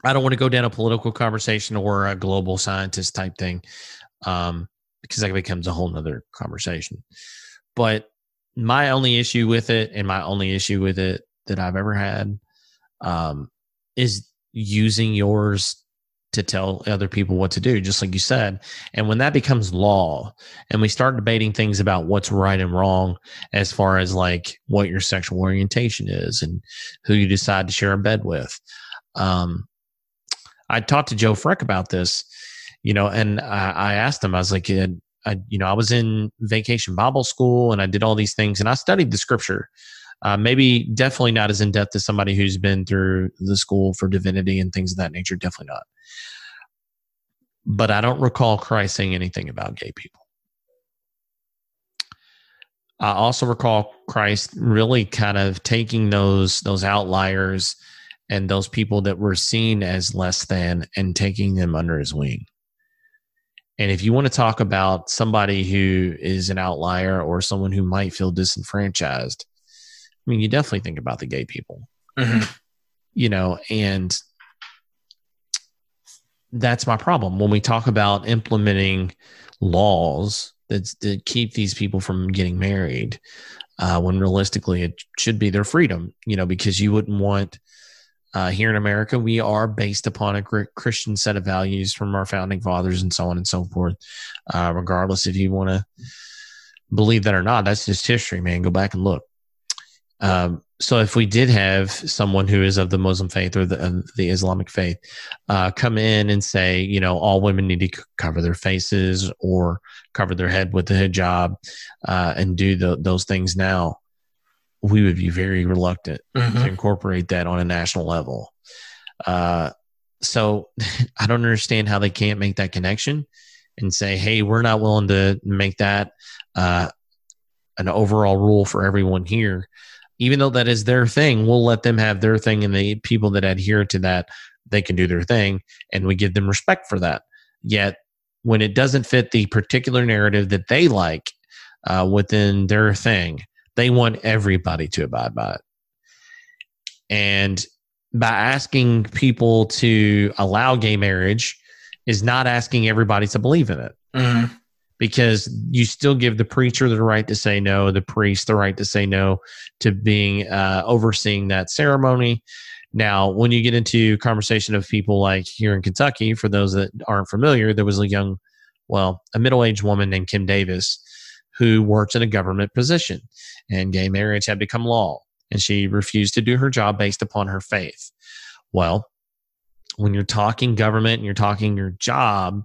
I don't want to go down a political conversation or a global scientist type thing. Um, because that becomes a whole nother conversation. But my only issue with it, and my only issue with it that I've ever had, um, is using yours to tell other people what to do, just like you said. And when that becomes law, and we start debating things about what's right and wrong, as far as like what your sexual orientation is and who you decide to share a bed with. Um, I talked to Joe Freck about this, you know, and I, I asked him, I was like, I, you know, I was in vacation Bible school and I did all these things and I studied the scripture. Uh, maybe definitely not as in depth as somebody who's been through the school for divinity and things of that nature. Definitely not. But I don't recall Christ saying anything about gay people. I also recall Christ really kind of taking those those outliers and those people that were seen as less than and taking them under his wing. And if you want to talk about somebody who is an outlier or someone who might feel disenfranchised, I mean, you definitely think about the gay people, mm-hmm. you know, and that's my problem. When we talk about implementing laws that, that keep these people from getting married, uh, when realistically it should be their freedom, you know, because you wouldn't want uh, here in America, we are based upon a Christian set of values from our founding fathers and so on and so forth. Uh, regardless if you want to believe that or not, that's just history, man. Go back and look. Um, so if we did have someone who is of the Muslim faith or the, uh, the Islamic faith uh, come in and say, you know, all women need to cover their faces or cover their head with the hijab uh, and do the, those things now, we would be very reluctant mm-hmm. to incorporate that on a national level. Uh, so I don't understand how they can't make that connection and say, hey, we're not willing to make that uh, an overall rule for everyone here. Even though that is their thing, we'll let them have their thing, and the people that adhere to that, they can do their thing, and we give them respect for that. Yet, when it doesn't fit the particular narrative that they like uh, within their thing, they want everybody to abide by it. And by asking people to allow gay marriage is not asking everybody to believe in it Mhm. because you still give the preacher the right to say no, the priest the right to say no to being uh, overseeing that ceremony. Now, when you get into conversation of people like here in Kentucky, for those that aren't familiar, there was a young, well, a middle-aged woman named Kim Davis who worked in a government position, and gay marriage had become law, and she refused to do her job based upon her faith. Well, when you're talking government and you're talking your job,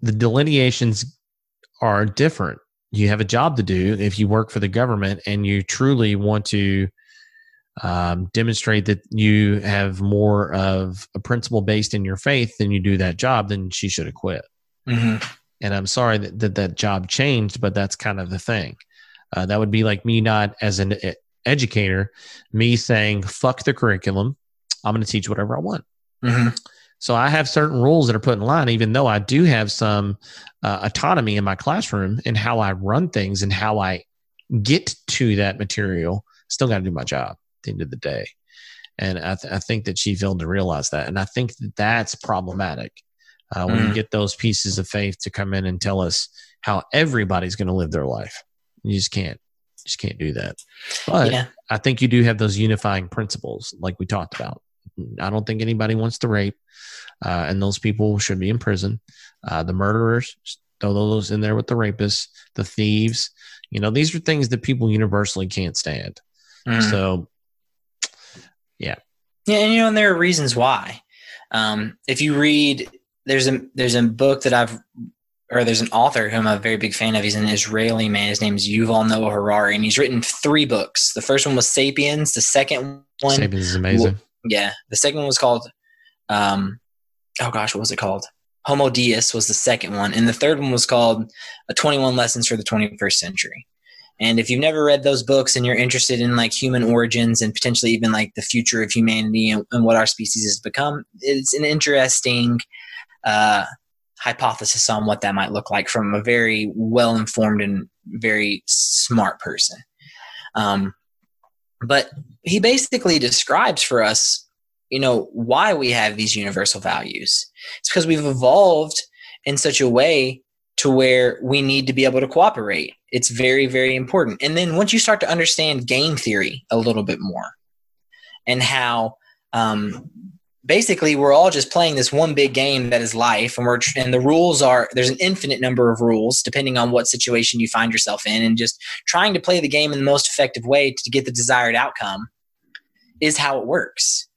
the delineations are different. You have a job to do if you work for the government and you truly want to um, demonstrate that you have more of a principle based in your faith than you do that job, then she should have quit. Mhm. And I'm sorry that that, that job changed, but that's kind of the thing. Uh, that would be like me not as an educator, me saying, fuck the curriculum. I'm going to teach whatever I want. Mhm. So I have certain rules that are put in line, even though I do have some uh, autonomy in my classroom and how I run things and how I get to that material. Still got to do my job at the end of the day. And I, th- I think that she failed to realize that. And I think that that's problematic uh, when you Mm. get those pieces of faith to come in and tell us how everybody's going to live their life. You just can't. Just can't do that. But Yeah. I think you do have those unifying principles, like we talked about. I don't think anybody wants to rape, uh, and those people should be in prison. Uh, the murderers, throw those in there with the rapists, the thieves. You know, these are things that people universally can't stand. Mhm. So, Yeah, and you know, and there are reasons why. Um, if you read, there's a there's a book that I've, or there's an author who I'm a very big fan of. He's an Israeli man. His name's Yuval Noah Harari, and he's written three books. The first one was *Sapiens*. The second one, Sapiens is amazing. yeah, the second one was called, um, oh gosh, what was it called? Homo Deus was the second one, and the third one was called "A 21 Lessons for the 21st Century." And if you've never read those books and you're interested in like human origins and potentially even like the future of humanity and, and what our species has become, it's an interesting uh, hypothesis on what that might look like from a very well informed and very smart person. Um, but he basically describes for us, you know, why we have these universal values. It's because we've evolved in such a way to where we need to be able to cooperate. It's very, very important. And then once you start to understand game theory a little bit more and how um, basically we're all just playing this one big game that is life and we're and the rules are there's an infinite number of rules depending on what situation you find yourself in and just trying to play the game in the most effective way to get the desired outcome is how it works.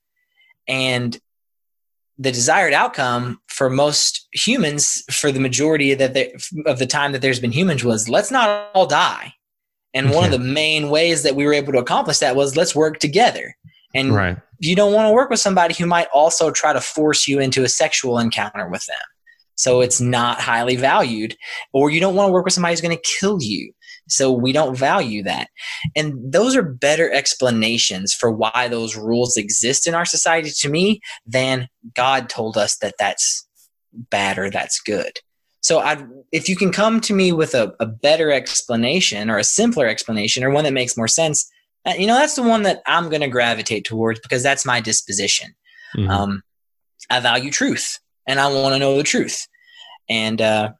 And the desired outcome for most humans for the majority that they, of the time that there's been humans was let's not all die. And one of the main ways that we were able to accomplish that was let's work together and Right. you don't want to work with somebody who might also try to force you into a sexual encounter with them. So it's not highly valued. Or you don't want to work with somebody who's going to kill you. So we don't value that. And those are better explanations for why those rules exist in our society to me than God told us that that's bad or that's good. So I, if you can come to me with a, a better explanation or a simpler explanation or one that makes more sense, you know, that's the one that I'm going to gravitate towards because that's my disposition. Mhm. Um, I value truth and I want to know the truth. And, uh,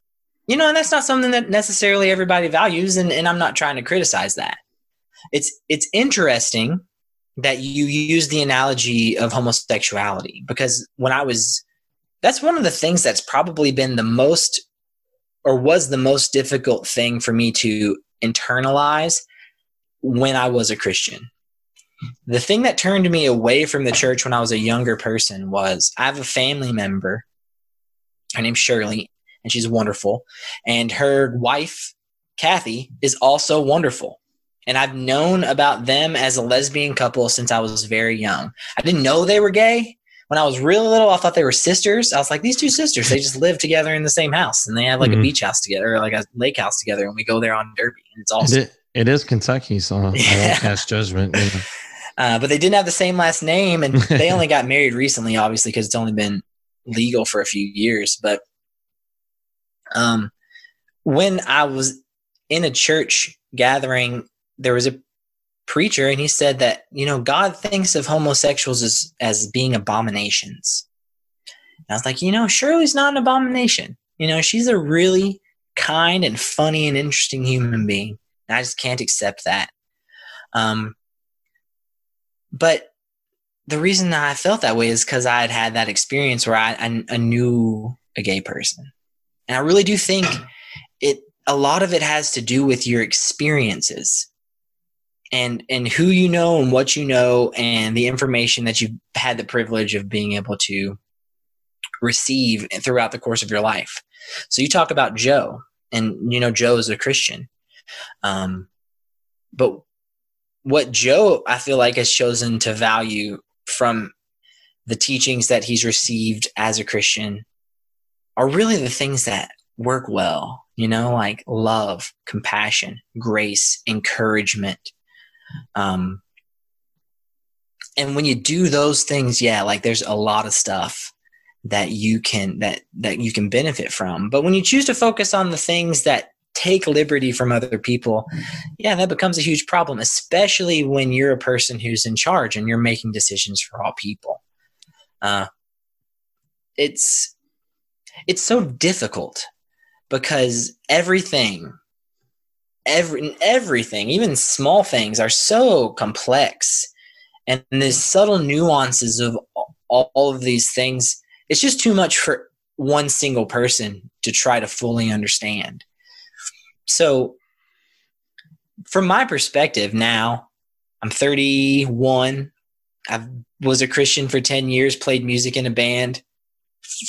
you know, and that's not something that necessarily everybody values. And, and I'm not trying to criticize that. It's, it's interesting that you use the analogy of homosexuality because when I was, that's one of the things that's probably been the most or was the most difficult thing for me to internalize when I was a Christian. The thing that turned me away from the church when I was a younger person was I have a family member. Her name's Shirley, and she's wonderful. And her wife, Kathy, is also wonderful. And I've known about them as a lesbian couple since I was very young. I didn't know they were gay. When I was real little, I thought they were sisters. I was like, these two sisters, they just live together in the same house and they have like a Mhm. beach house together or like a lake house together. And we go there on Derby. And it's awesome. It is Kentucky, so I don't cast judgment. you know. Uh, but they didn't have the same last name, and they only got married recently, obviously, because it's only been legal for a few years. But um, when I was in a church gathering, there was a preacher, and he said that you know God thinks of homosexuals as as being abominations, I was like, you know, Shirley's not an abomination. You know, she's a really kind and funny and interesting human being. And I just can't accept that. Um, but the reason that I felt that way is because I had had that experience where I, I, I knew a gay person, and I really do think it. A lot of it has to do with your experiences and and who you know and what you know and the information that you've had the privilege of being able to receive throughout the course of your life. So you talk about Joe, and you know Joe is a Christian, um, but what Joe I feel like has chosen to value from the teachings that he's received as a Christian are really the things that work well, you know, like love, compassion, grace, encouragement. Um, and when you do those things, yeah, like there's a lot of stuff that you can that that you can benefit from. But when you choose to focus on the things that take liberty from other people, yeah, that becomes a huge problem, especially when you're a person who's in charge and you're making decisions for all people. Uh, it's it's so difficult because everything every everything even small things are so complex and the subtle nuances of all, all of these things it's just too much for one single person to try to fully understand so from my perspective now i'm 31 i was a christian for 10 years played music in a band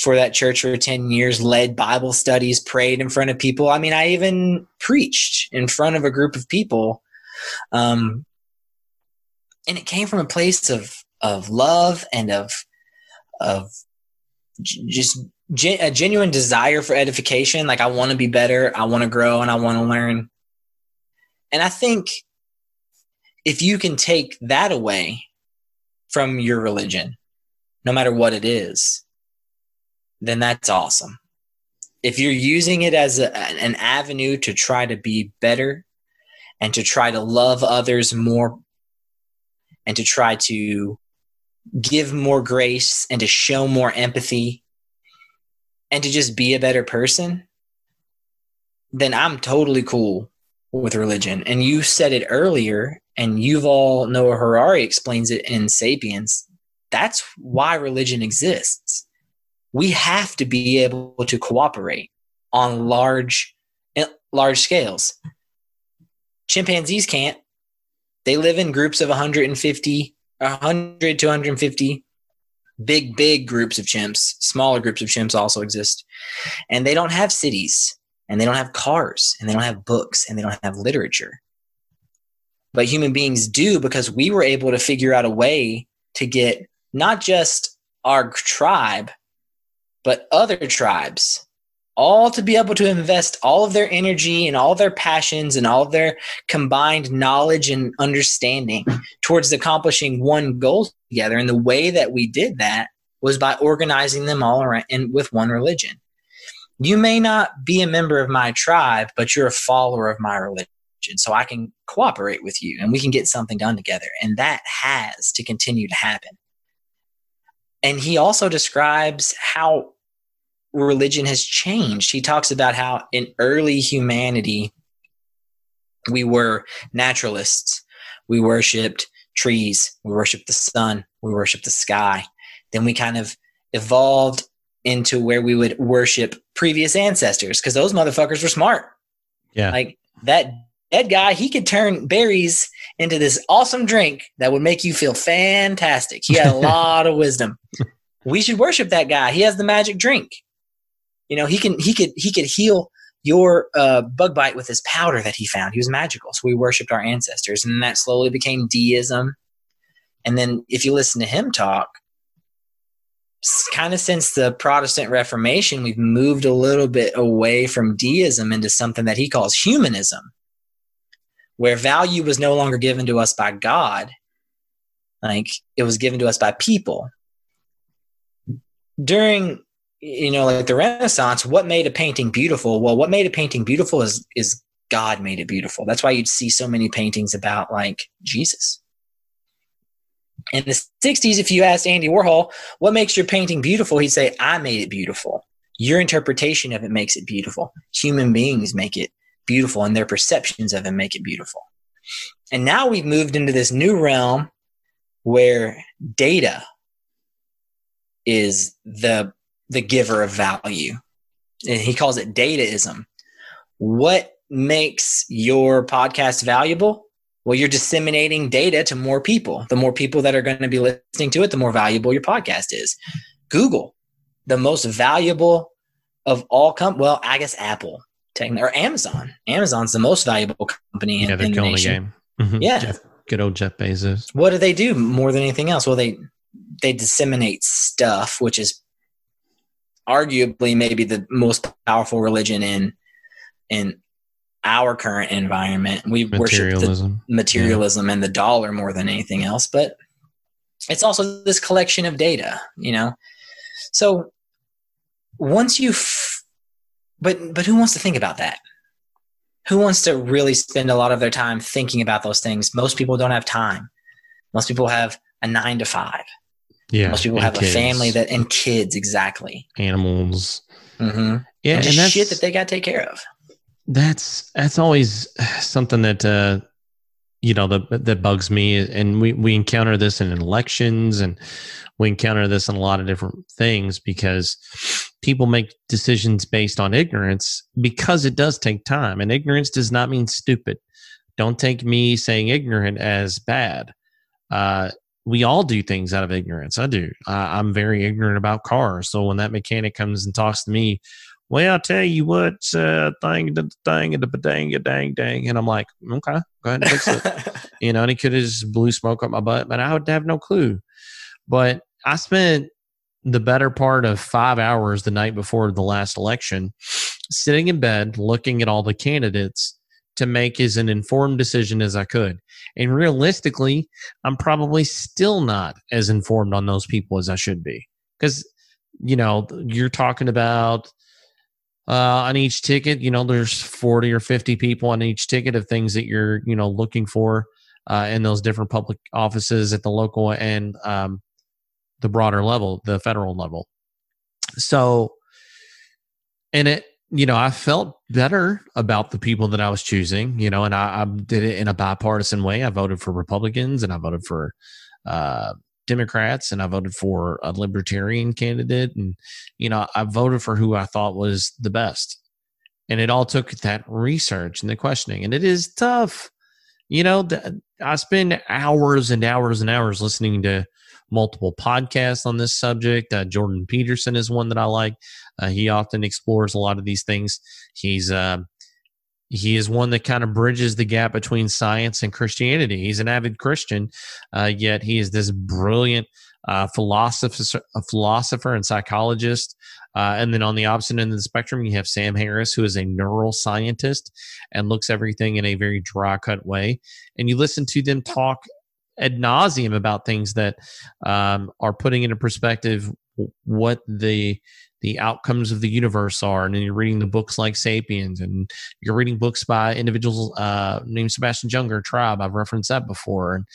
for that church for 10 years led bible studies prayed in front of people. I mean i even preached in front of a group of people. Um, and it came from a place of of love and of of just gen- a genuine desire for edification. Like I want to be better, I want to grow, and I want to learn. And I think if you can take that away from your religion, no matter what it is, then that's awesome. If you're using it as a, an avenue to try to be better and to try to love others more and to try to give more grace and to show more empathy and to just be a better person, then I'm totally cool with religion. And you said it earlier, and Yuval Noah Harari explains it in Sapiens. That's why religion exists. We have to be able to cooperate on large, eh, large scales. Chimpanzees can't. They live in groups of 150, 100 to 150 big, big groups of chimps. Smaller groups of chimps also exist. And they don't have cities, and they don't have cars, and they don't have books, and they don't have literature. But human beings do because we were able to figure out a way to get not just our tribe, but other tribes all to be able to invest all of their energy and all their passions and all of their combined knowledge and understanding towards accomplishing one goal together. And the way that we did that was by organizing them all around with one religion. You may not be a member of my tribe, but you're a follower of my religion. So I can cooperate with you and we can get something done together. And that has to continue to happen. And he also describes how religion has changed. He talks about how in early humanity, we were naturalists. We worshiped trees. We worshiped the sun. We worshiped the sky. Then we kind of evolved into where we would worship previous ancestors because those motherfuckers were smart. Yeah. Like that dead guy, he could turn berries into this awesome drink that would make you feel fantastic. He had a lot of wisdom. We should worship that guy. He has the magic drink. You know, he can he could he could heal your uh, bug bite with his powder that he found. He was magical. So we worshipped our ancestors, and that slowly became deism. And then if you listen to him talk, kind of since the Protestant Reformation, we've moved a little bit away from deism into something that he calls humanism, where value was no longer given to us by God, like it was given to us by people. During you know, like the Renaissance, what made a painting beautiful? Well, what made a painting beautiful is is God made it beautiful. That's why you'd see so many paintings about like Jesus. In the 60s, if you asked Andy Warhol, what makes your painting beautiful? He'd say, I made it beautiful. Your interpretation of it makes it beautiful. Human beings make it beautiful, and their perceptions of it make it beautiful. And now we've moved into this new realm where data is the the giver of value. And he calls it dataism. What makes your podcast valuable? Well, you're disseminating data to more people. The more people that are going to be listening to it, the more valuable your podcast is. Google, the most valuable of all com well, I guess Apple, or Amazon. Amazon's the most valuable company yeah, in, they're in the killing the nation. game. Mhm. Yeah. Jeff, good old Jeff Bezos. What do they do more than anything else? Well, they they disseminate stuff, which is arguably maybe the most powerful religion in in our current environment. We worship the Materialism. materialism and the dollar more than anything else, but it's also this collection of data, you know. So once you, f- but but who wants to think about that? Who wants to really spend a lot of their time thinking about those things? Most people don't have time. Most people have a nine to five. Yeah. Most people have kids, a family that and kids exactly. animals. Mm-hmm. Yeah, and and that's shit that they got to take care of. that's that's always something that uh you know that that bugs me and we we encounter this in elections and we encounter this in a lot of different things because people make decisions based on ignorance because it does take time and ignorance does not mean stupid don't take me saying ignorant as bad uh we all do things out of ignorance i do I, i'm very ignorant about cars so when that mechanic comes and talks to me well, I'll tell you what, uh, thing, the thing, the dang, dang, dang. And I'm like, okay, go ahead and fix it. you know, and he could have just blew smoke up my butt, but I would have no clue. But I spent the better part of five hours the night before the last election sitting in bed looking at all the candidates to make as an informed decision as I could. And realistically, I'm probably still not as informed on those people as I should be. Because, you know, you're talking about uh, on each ticket, you know, there's 40 or 50 people on each ticket of things that you're, you know, looking for uh, in those different public offices at the local and um, the broader level, the federal level. So, and it, you know, I felt better about the people that I was choosing, you know, and I, I did it in a bipartisan way. I voted for Republicans and I voted for uh, Democrats and I voted for a libertarian candidate. And, you know, I voted for who I thought was the best. And it all took that research and the questioning. And it is tough. You know, I spend hours and hours and hours listening to multiple podcasts on this subject. Uh, Jordan Peterson is one that I like. Uh, he often explores a lot of these things. He's, uh, he is one that kind of bridges the gap between science and Christianity. He's an avid Christian, uh, yet he is this brilliant uh, philosopher, philosopher and psychologist. Uh, and then on the opposite end of the spectrum, you have Sam Harris, who is a neuroscientist and looks everything in a very dry cut way. And you listen to them talk ad nauseum about things that um, are putting into perspective what the the outcomes of the universe are. And then you're reading the books like Sapiens, and you're reading books by individuals uh, named Sebastian Junger, Tribe. I've referenced that before. And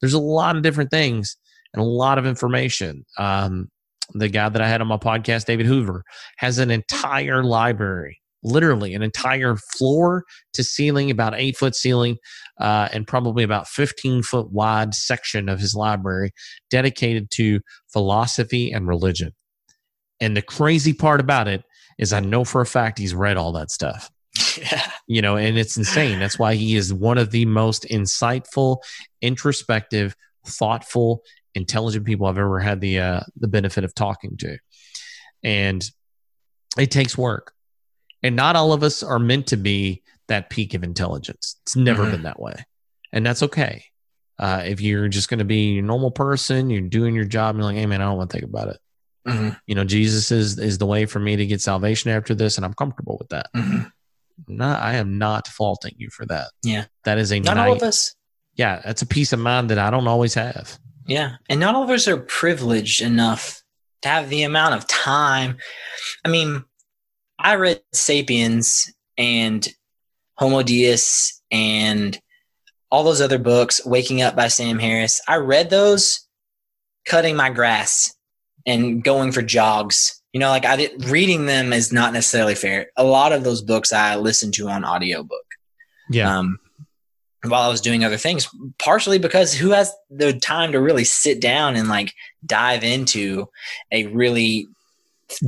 there's a lot of different things and a lot of information. Um, the guy that I had on my podcast, David Hoover, has an entire library, literally an entire floor to ceiling, about eight foot ceiling, uh, and probably about 15 foot wide section of his library dedicated to philosophy and religion. And the crazy part about it is, I know for a fact he's read all that stuff. yeah. You know, and it's insane. That's why he is one of the most insightful, introspective, thoughtful, intelligent people I've ever had the uh, the benefit of talking to. And it takes work. And not all of us are meant to be that peak of intelligence. It's never Mhm. been that way. And that's okay. Uh, if you're just going to be a normal person, you're doing your job, and you're like, hey, man, I don't want to think about it. Mhm. You know, Jesus is, is the way for me to get salvation after this, and I'm comfortable with that. Mhm. Not, I am not faulting you for that. Yeah. That is a Not nice, all of us. yeah, that's a peace of mind that I don't always have. Yeah. And not all of us are privileged enough to have the amount of time. I mean, I read Sapiens and Homo Deus and all those other books, Waking Up by Sam Harris. I read those cutting my grass and going for jogs. You know, like I did reading them is not necessarily fair. A lot of those books I listened to on audiobook. Yeah. Um, while I was doing other things, partially because who has the time to really sit down and like dive into a really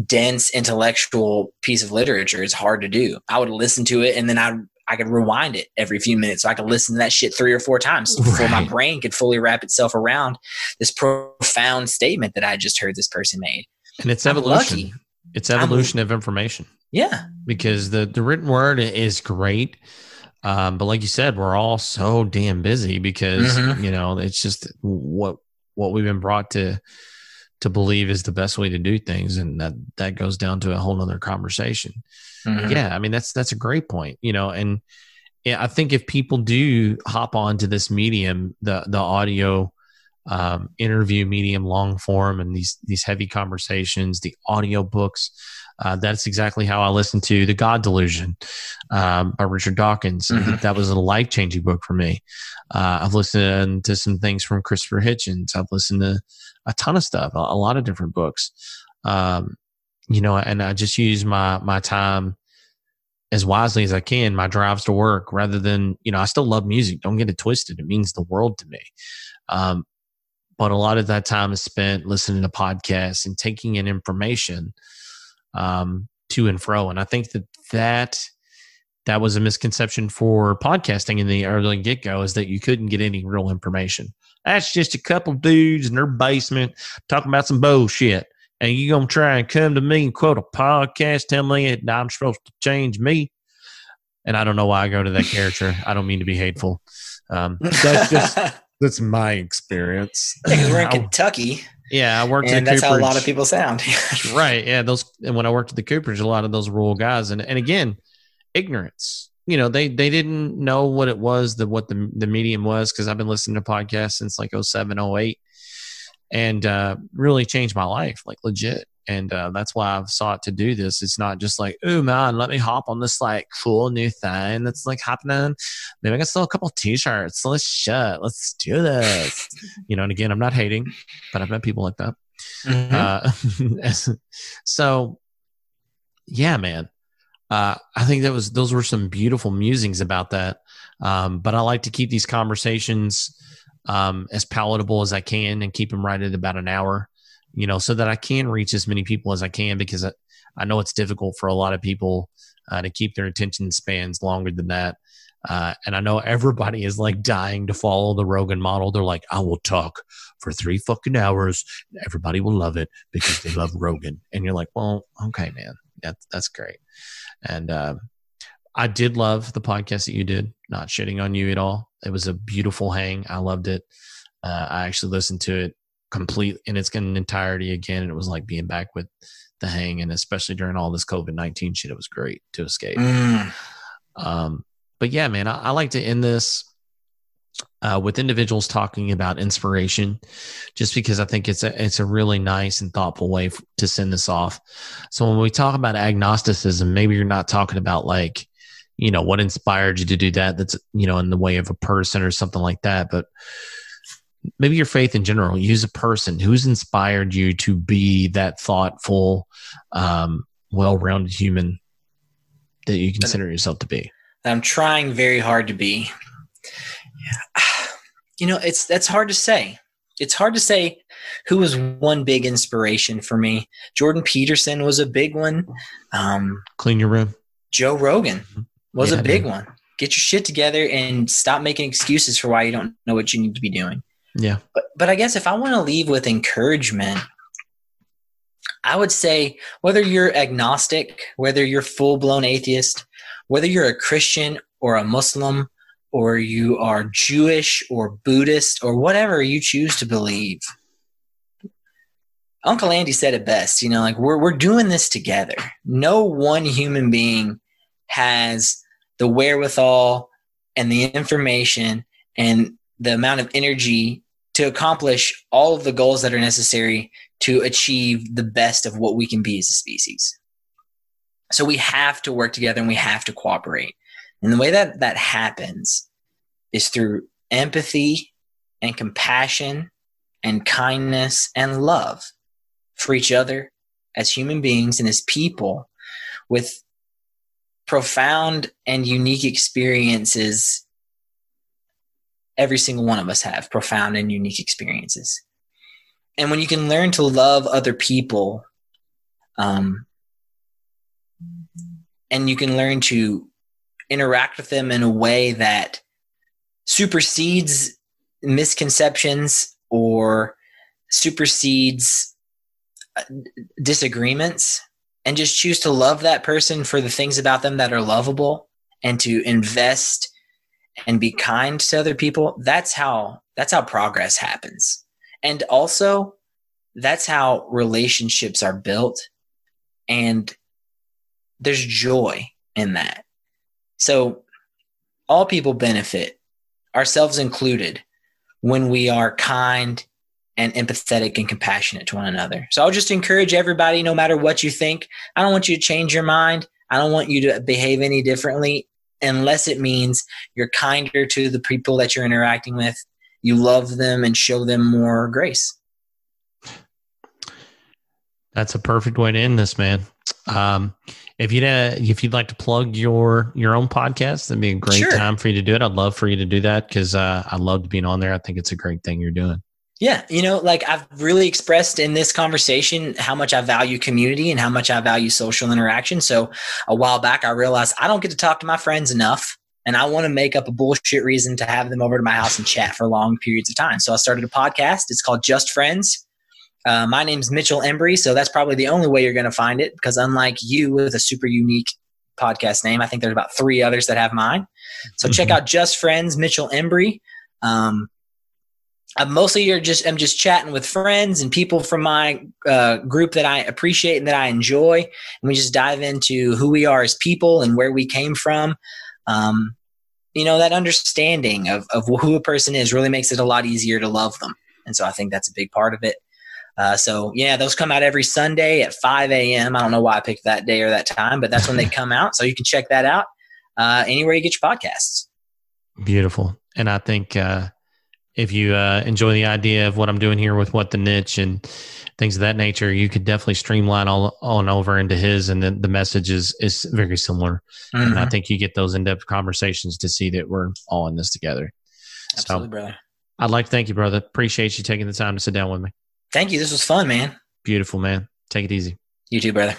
dense intellectual piece of literature? It's hard to do. I would listen to it and then I I could rewind it every few minutes so I could listen to that shit three or four times before my brain could fully wrap itself around this profound statement that I just heard this person made. and it's I'm evolution. lucky. It's evolution of information Yeah. because the the written word is great. Um, but like you said, we're all so damn busy because Mhm. you know it's just what what we've been brought to to believe is the best way to do things, and that that goes down to a whole nother conversation. Mhm. Yeah, I mean that's that's a great point, you know, and yeah, I think if people do hop onto this medium, the the audio um, interview medium, long form, and these these heavy conversations, the audio books, uh, that's exactly how I listened to the God Delusion um, by Richard Dawkins. Mhm. That was a life changing book for me. Uh, I've listened to some things from Christopher Hitchens. I've listened to a ton of stuff, a, a lot of different books. Um, you know, and I just use my my time as wisely as I can, my drives to work, rather than you know, I still love music. Don't get it twisted; it means the world to me. Um, but a lot of that time is spent listening to podcasts and taking in information um, to and fro. And I think that that that was a misconception for podcasting in the early get go is that you couldn't get any real information. That's just a couple dudes in their basement talking about some bullshit. And you're gonna try and come to me and quote a podcast, tell me that I'm supposed to change me. And I don't know why I go to that character. I don't mean to be hateful. Um, that's just that's my experience. because we're in I- Kentucky, yeah, I worked and at that's how a lot of people sound. right. Yeah those and when i worked at the cooperage a lot of those rural guys. And, and again ignorance. You know they they didn't know what it was the what the, the medium was because i've been listening to podcasts since like 07 08 and uh really changed my life like legit and uh, that's why I've sought to do this. It's not just like, oh man, let me hop on this like cool new thing that's like happening. Maybe I can sell a couple t-shirts. Let's shut. Let's do this. you know, and again, I'm not hating, but I've met people like that. Mhm. Uh, so, yeah, man. Uh, I think that was those were some beautiful musings about that. Um, but I like to keep these conversations um, as palatable as I can and keep them right at about an hour, you know, so that I can reach as many people as I can because I, I know it's difficult for a lot of people uh, to keep their attention spans longer than that. Uh, and I know everybody is like dying to follow the Rogan model. They're like, I will talk for three fucking hours. Everybody will love it because they love Rogan. And you're like, well, okay, man, that's that's great. And uh, I did love the podcast that you did. Not shitting on you at all. It was a beautiful hang. I loved it. Uh, I actually listened to it complete in its entirety again. And it was like being back with the hang, and especially during all this COVID nineteen shit, it was great to escape. Mm. Um, but yeah, man, I, I like to end this uh, with individuals talking about inspiration, just because I think it's a it's a really nice and thoughtful way f- to send this off. So when we talk about agnosticism, maybe you're not talking about like, you know, what inspired you to do that. That's you know in the way of a person or something like that, but maybe your faith in general. Use a person who's inspired you to be that thoughtful, um, well-rounded human that you consider yourself to be. I'm trying very hard to be. You know, it's that's hard to say. It's hard to say who was one big inspiration for me. Jordan Peterson was a big one. Um, Clean your room. Joe Rogan was Yeah, a big dude. one. Get your shit together and stop making excuses for why you don't know what you need to be doing. Yeah. But but I guess if I want to leave with encouragement, I would say whether you're agnostic, whether you're full blown atheist, whether you're a Christian or a Muslim, or you are Jewish or Buddhist or whatever you choose to believe. Uncle Andy said it best, you know, like we're we're doing this together. No one human being has the wherewithal and the information and the amount of energy to accomplish all of the goals that are necessary to achieve the best of what we can be as a species. So we have to work together and we have to cooperate. And the way that that happens is through empathy and compassion and kindness and love for each other as human beings and as people with profound and unique experiences every single one of us have profound and unique experiences. And when you can learn to love other people um, and you can learn to interact with them in a way that supersedes misconceptions or supersedes uh, disagreements and just choose to love that person for the things about them that are lovable and to invest and be kind to other people that's how that's how progress happens and also that's how relationships are built and there's joy in that so all people benefit ourselves included when we are kind and empathetic and compassionate to one another. So I'll just encourage everybody, no matter what you think, I don't want you to change your mind. I don't want you to behave any differently unless it means you're kinder to the people that you're interacting with, you love them and show them more grace. That's a perfect way to end this, man. Um, if you'd uh, if you'd like to plug your your own podcast, that'd be a great sure. time for you to do it. I'd love for you to do that because uh, I love being on there. I think it's a great thing you're doing. Yeah, you know, like I've really expressed in this conversation how much I value community and how much I value social interaction. So a while back, I realized I don't get to talk to my friends enough, and I want to make up a bullshit reason to have them over to my house and chat for long periods of time. So I started a podcast. It's called Just Friends. Uh, my name's Mitchell Embry, so that's probably the only way you're going to find it because unlike you with a super unique podcast name, I think there's about three others that have mine. So mm-hmm. check out Just Friends, Mitchell Embry. Um, I'm mostly you're just I'm just chatting with friends and people from my uh, group that I appreciate and that I enjoy, and we just dive into who we are as people and where we came from. Um, you know that understanding of of who a person is really makes it a lot easier to love them, and so I think that's a big part of it. Uh, so yeah, those come out every Sunday at 5 a.m. I don't know why I picked that day or that time, but that's when they come out. So you can check that out uh, anywhere you get your podcasts. Beautiful, and I think. If you uh, enjoy the idea of what I'm doing here with what the niche and things of that nature, you could definitely streamline all on over into his, and then the message is is very similar. Mm-hmm. And I mm-hmm. think you get those in depth conversations to see that we're all in this together. Absolutely, so, brother. I'd like to thank you, brother. Appreciate you taking the time to sit down with me. Thank you. This was fun, man. Beautiful, man. Take it easy. You too, brother.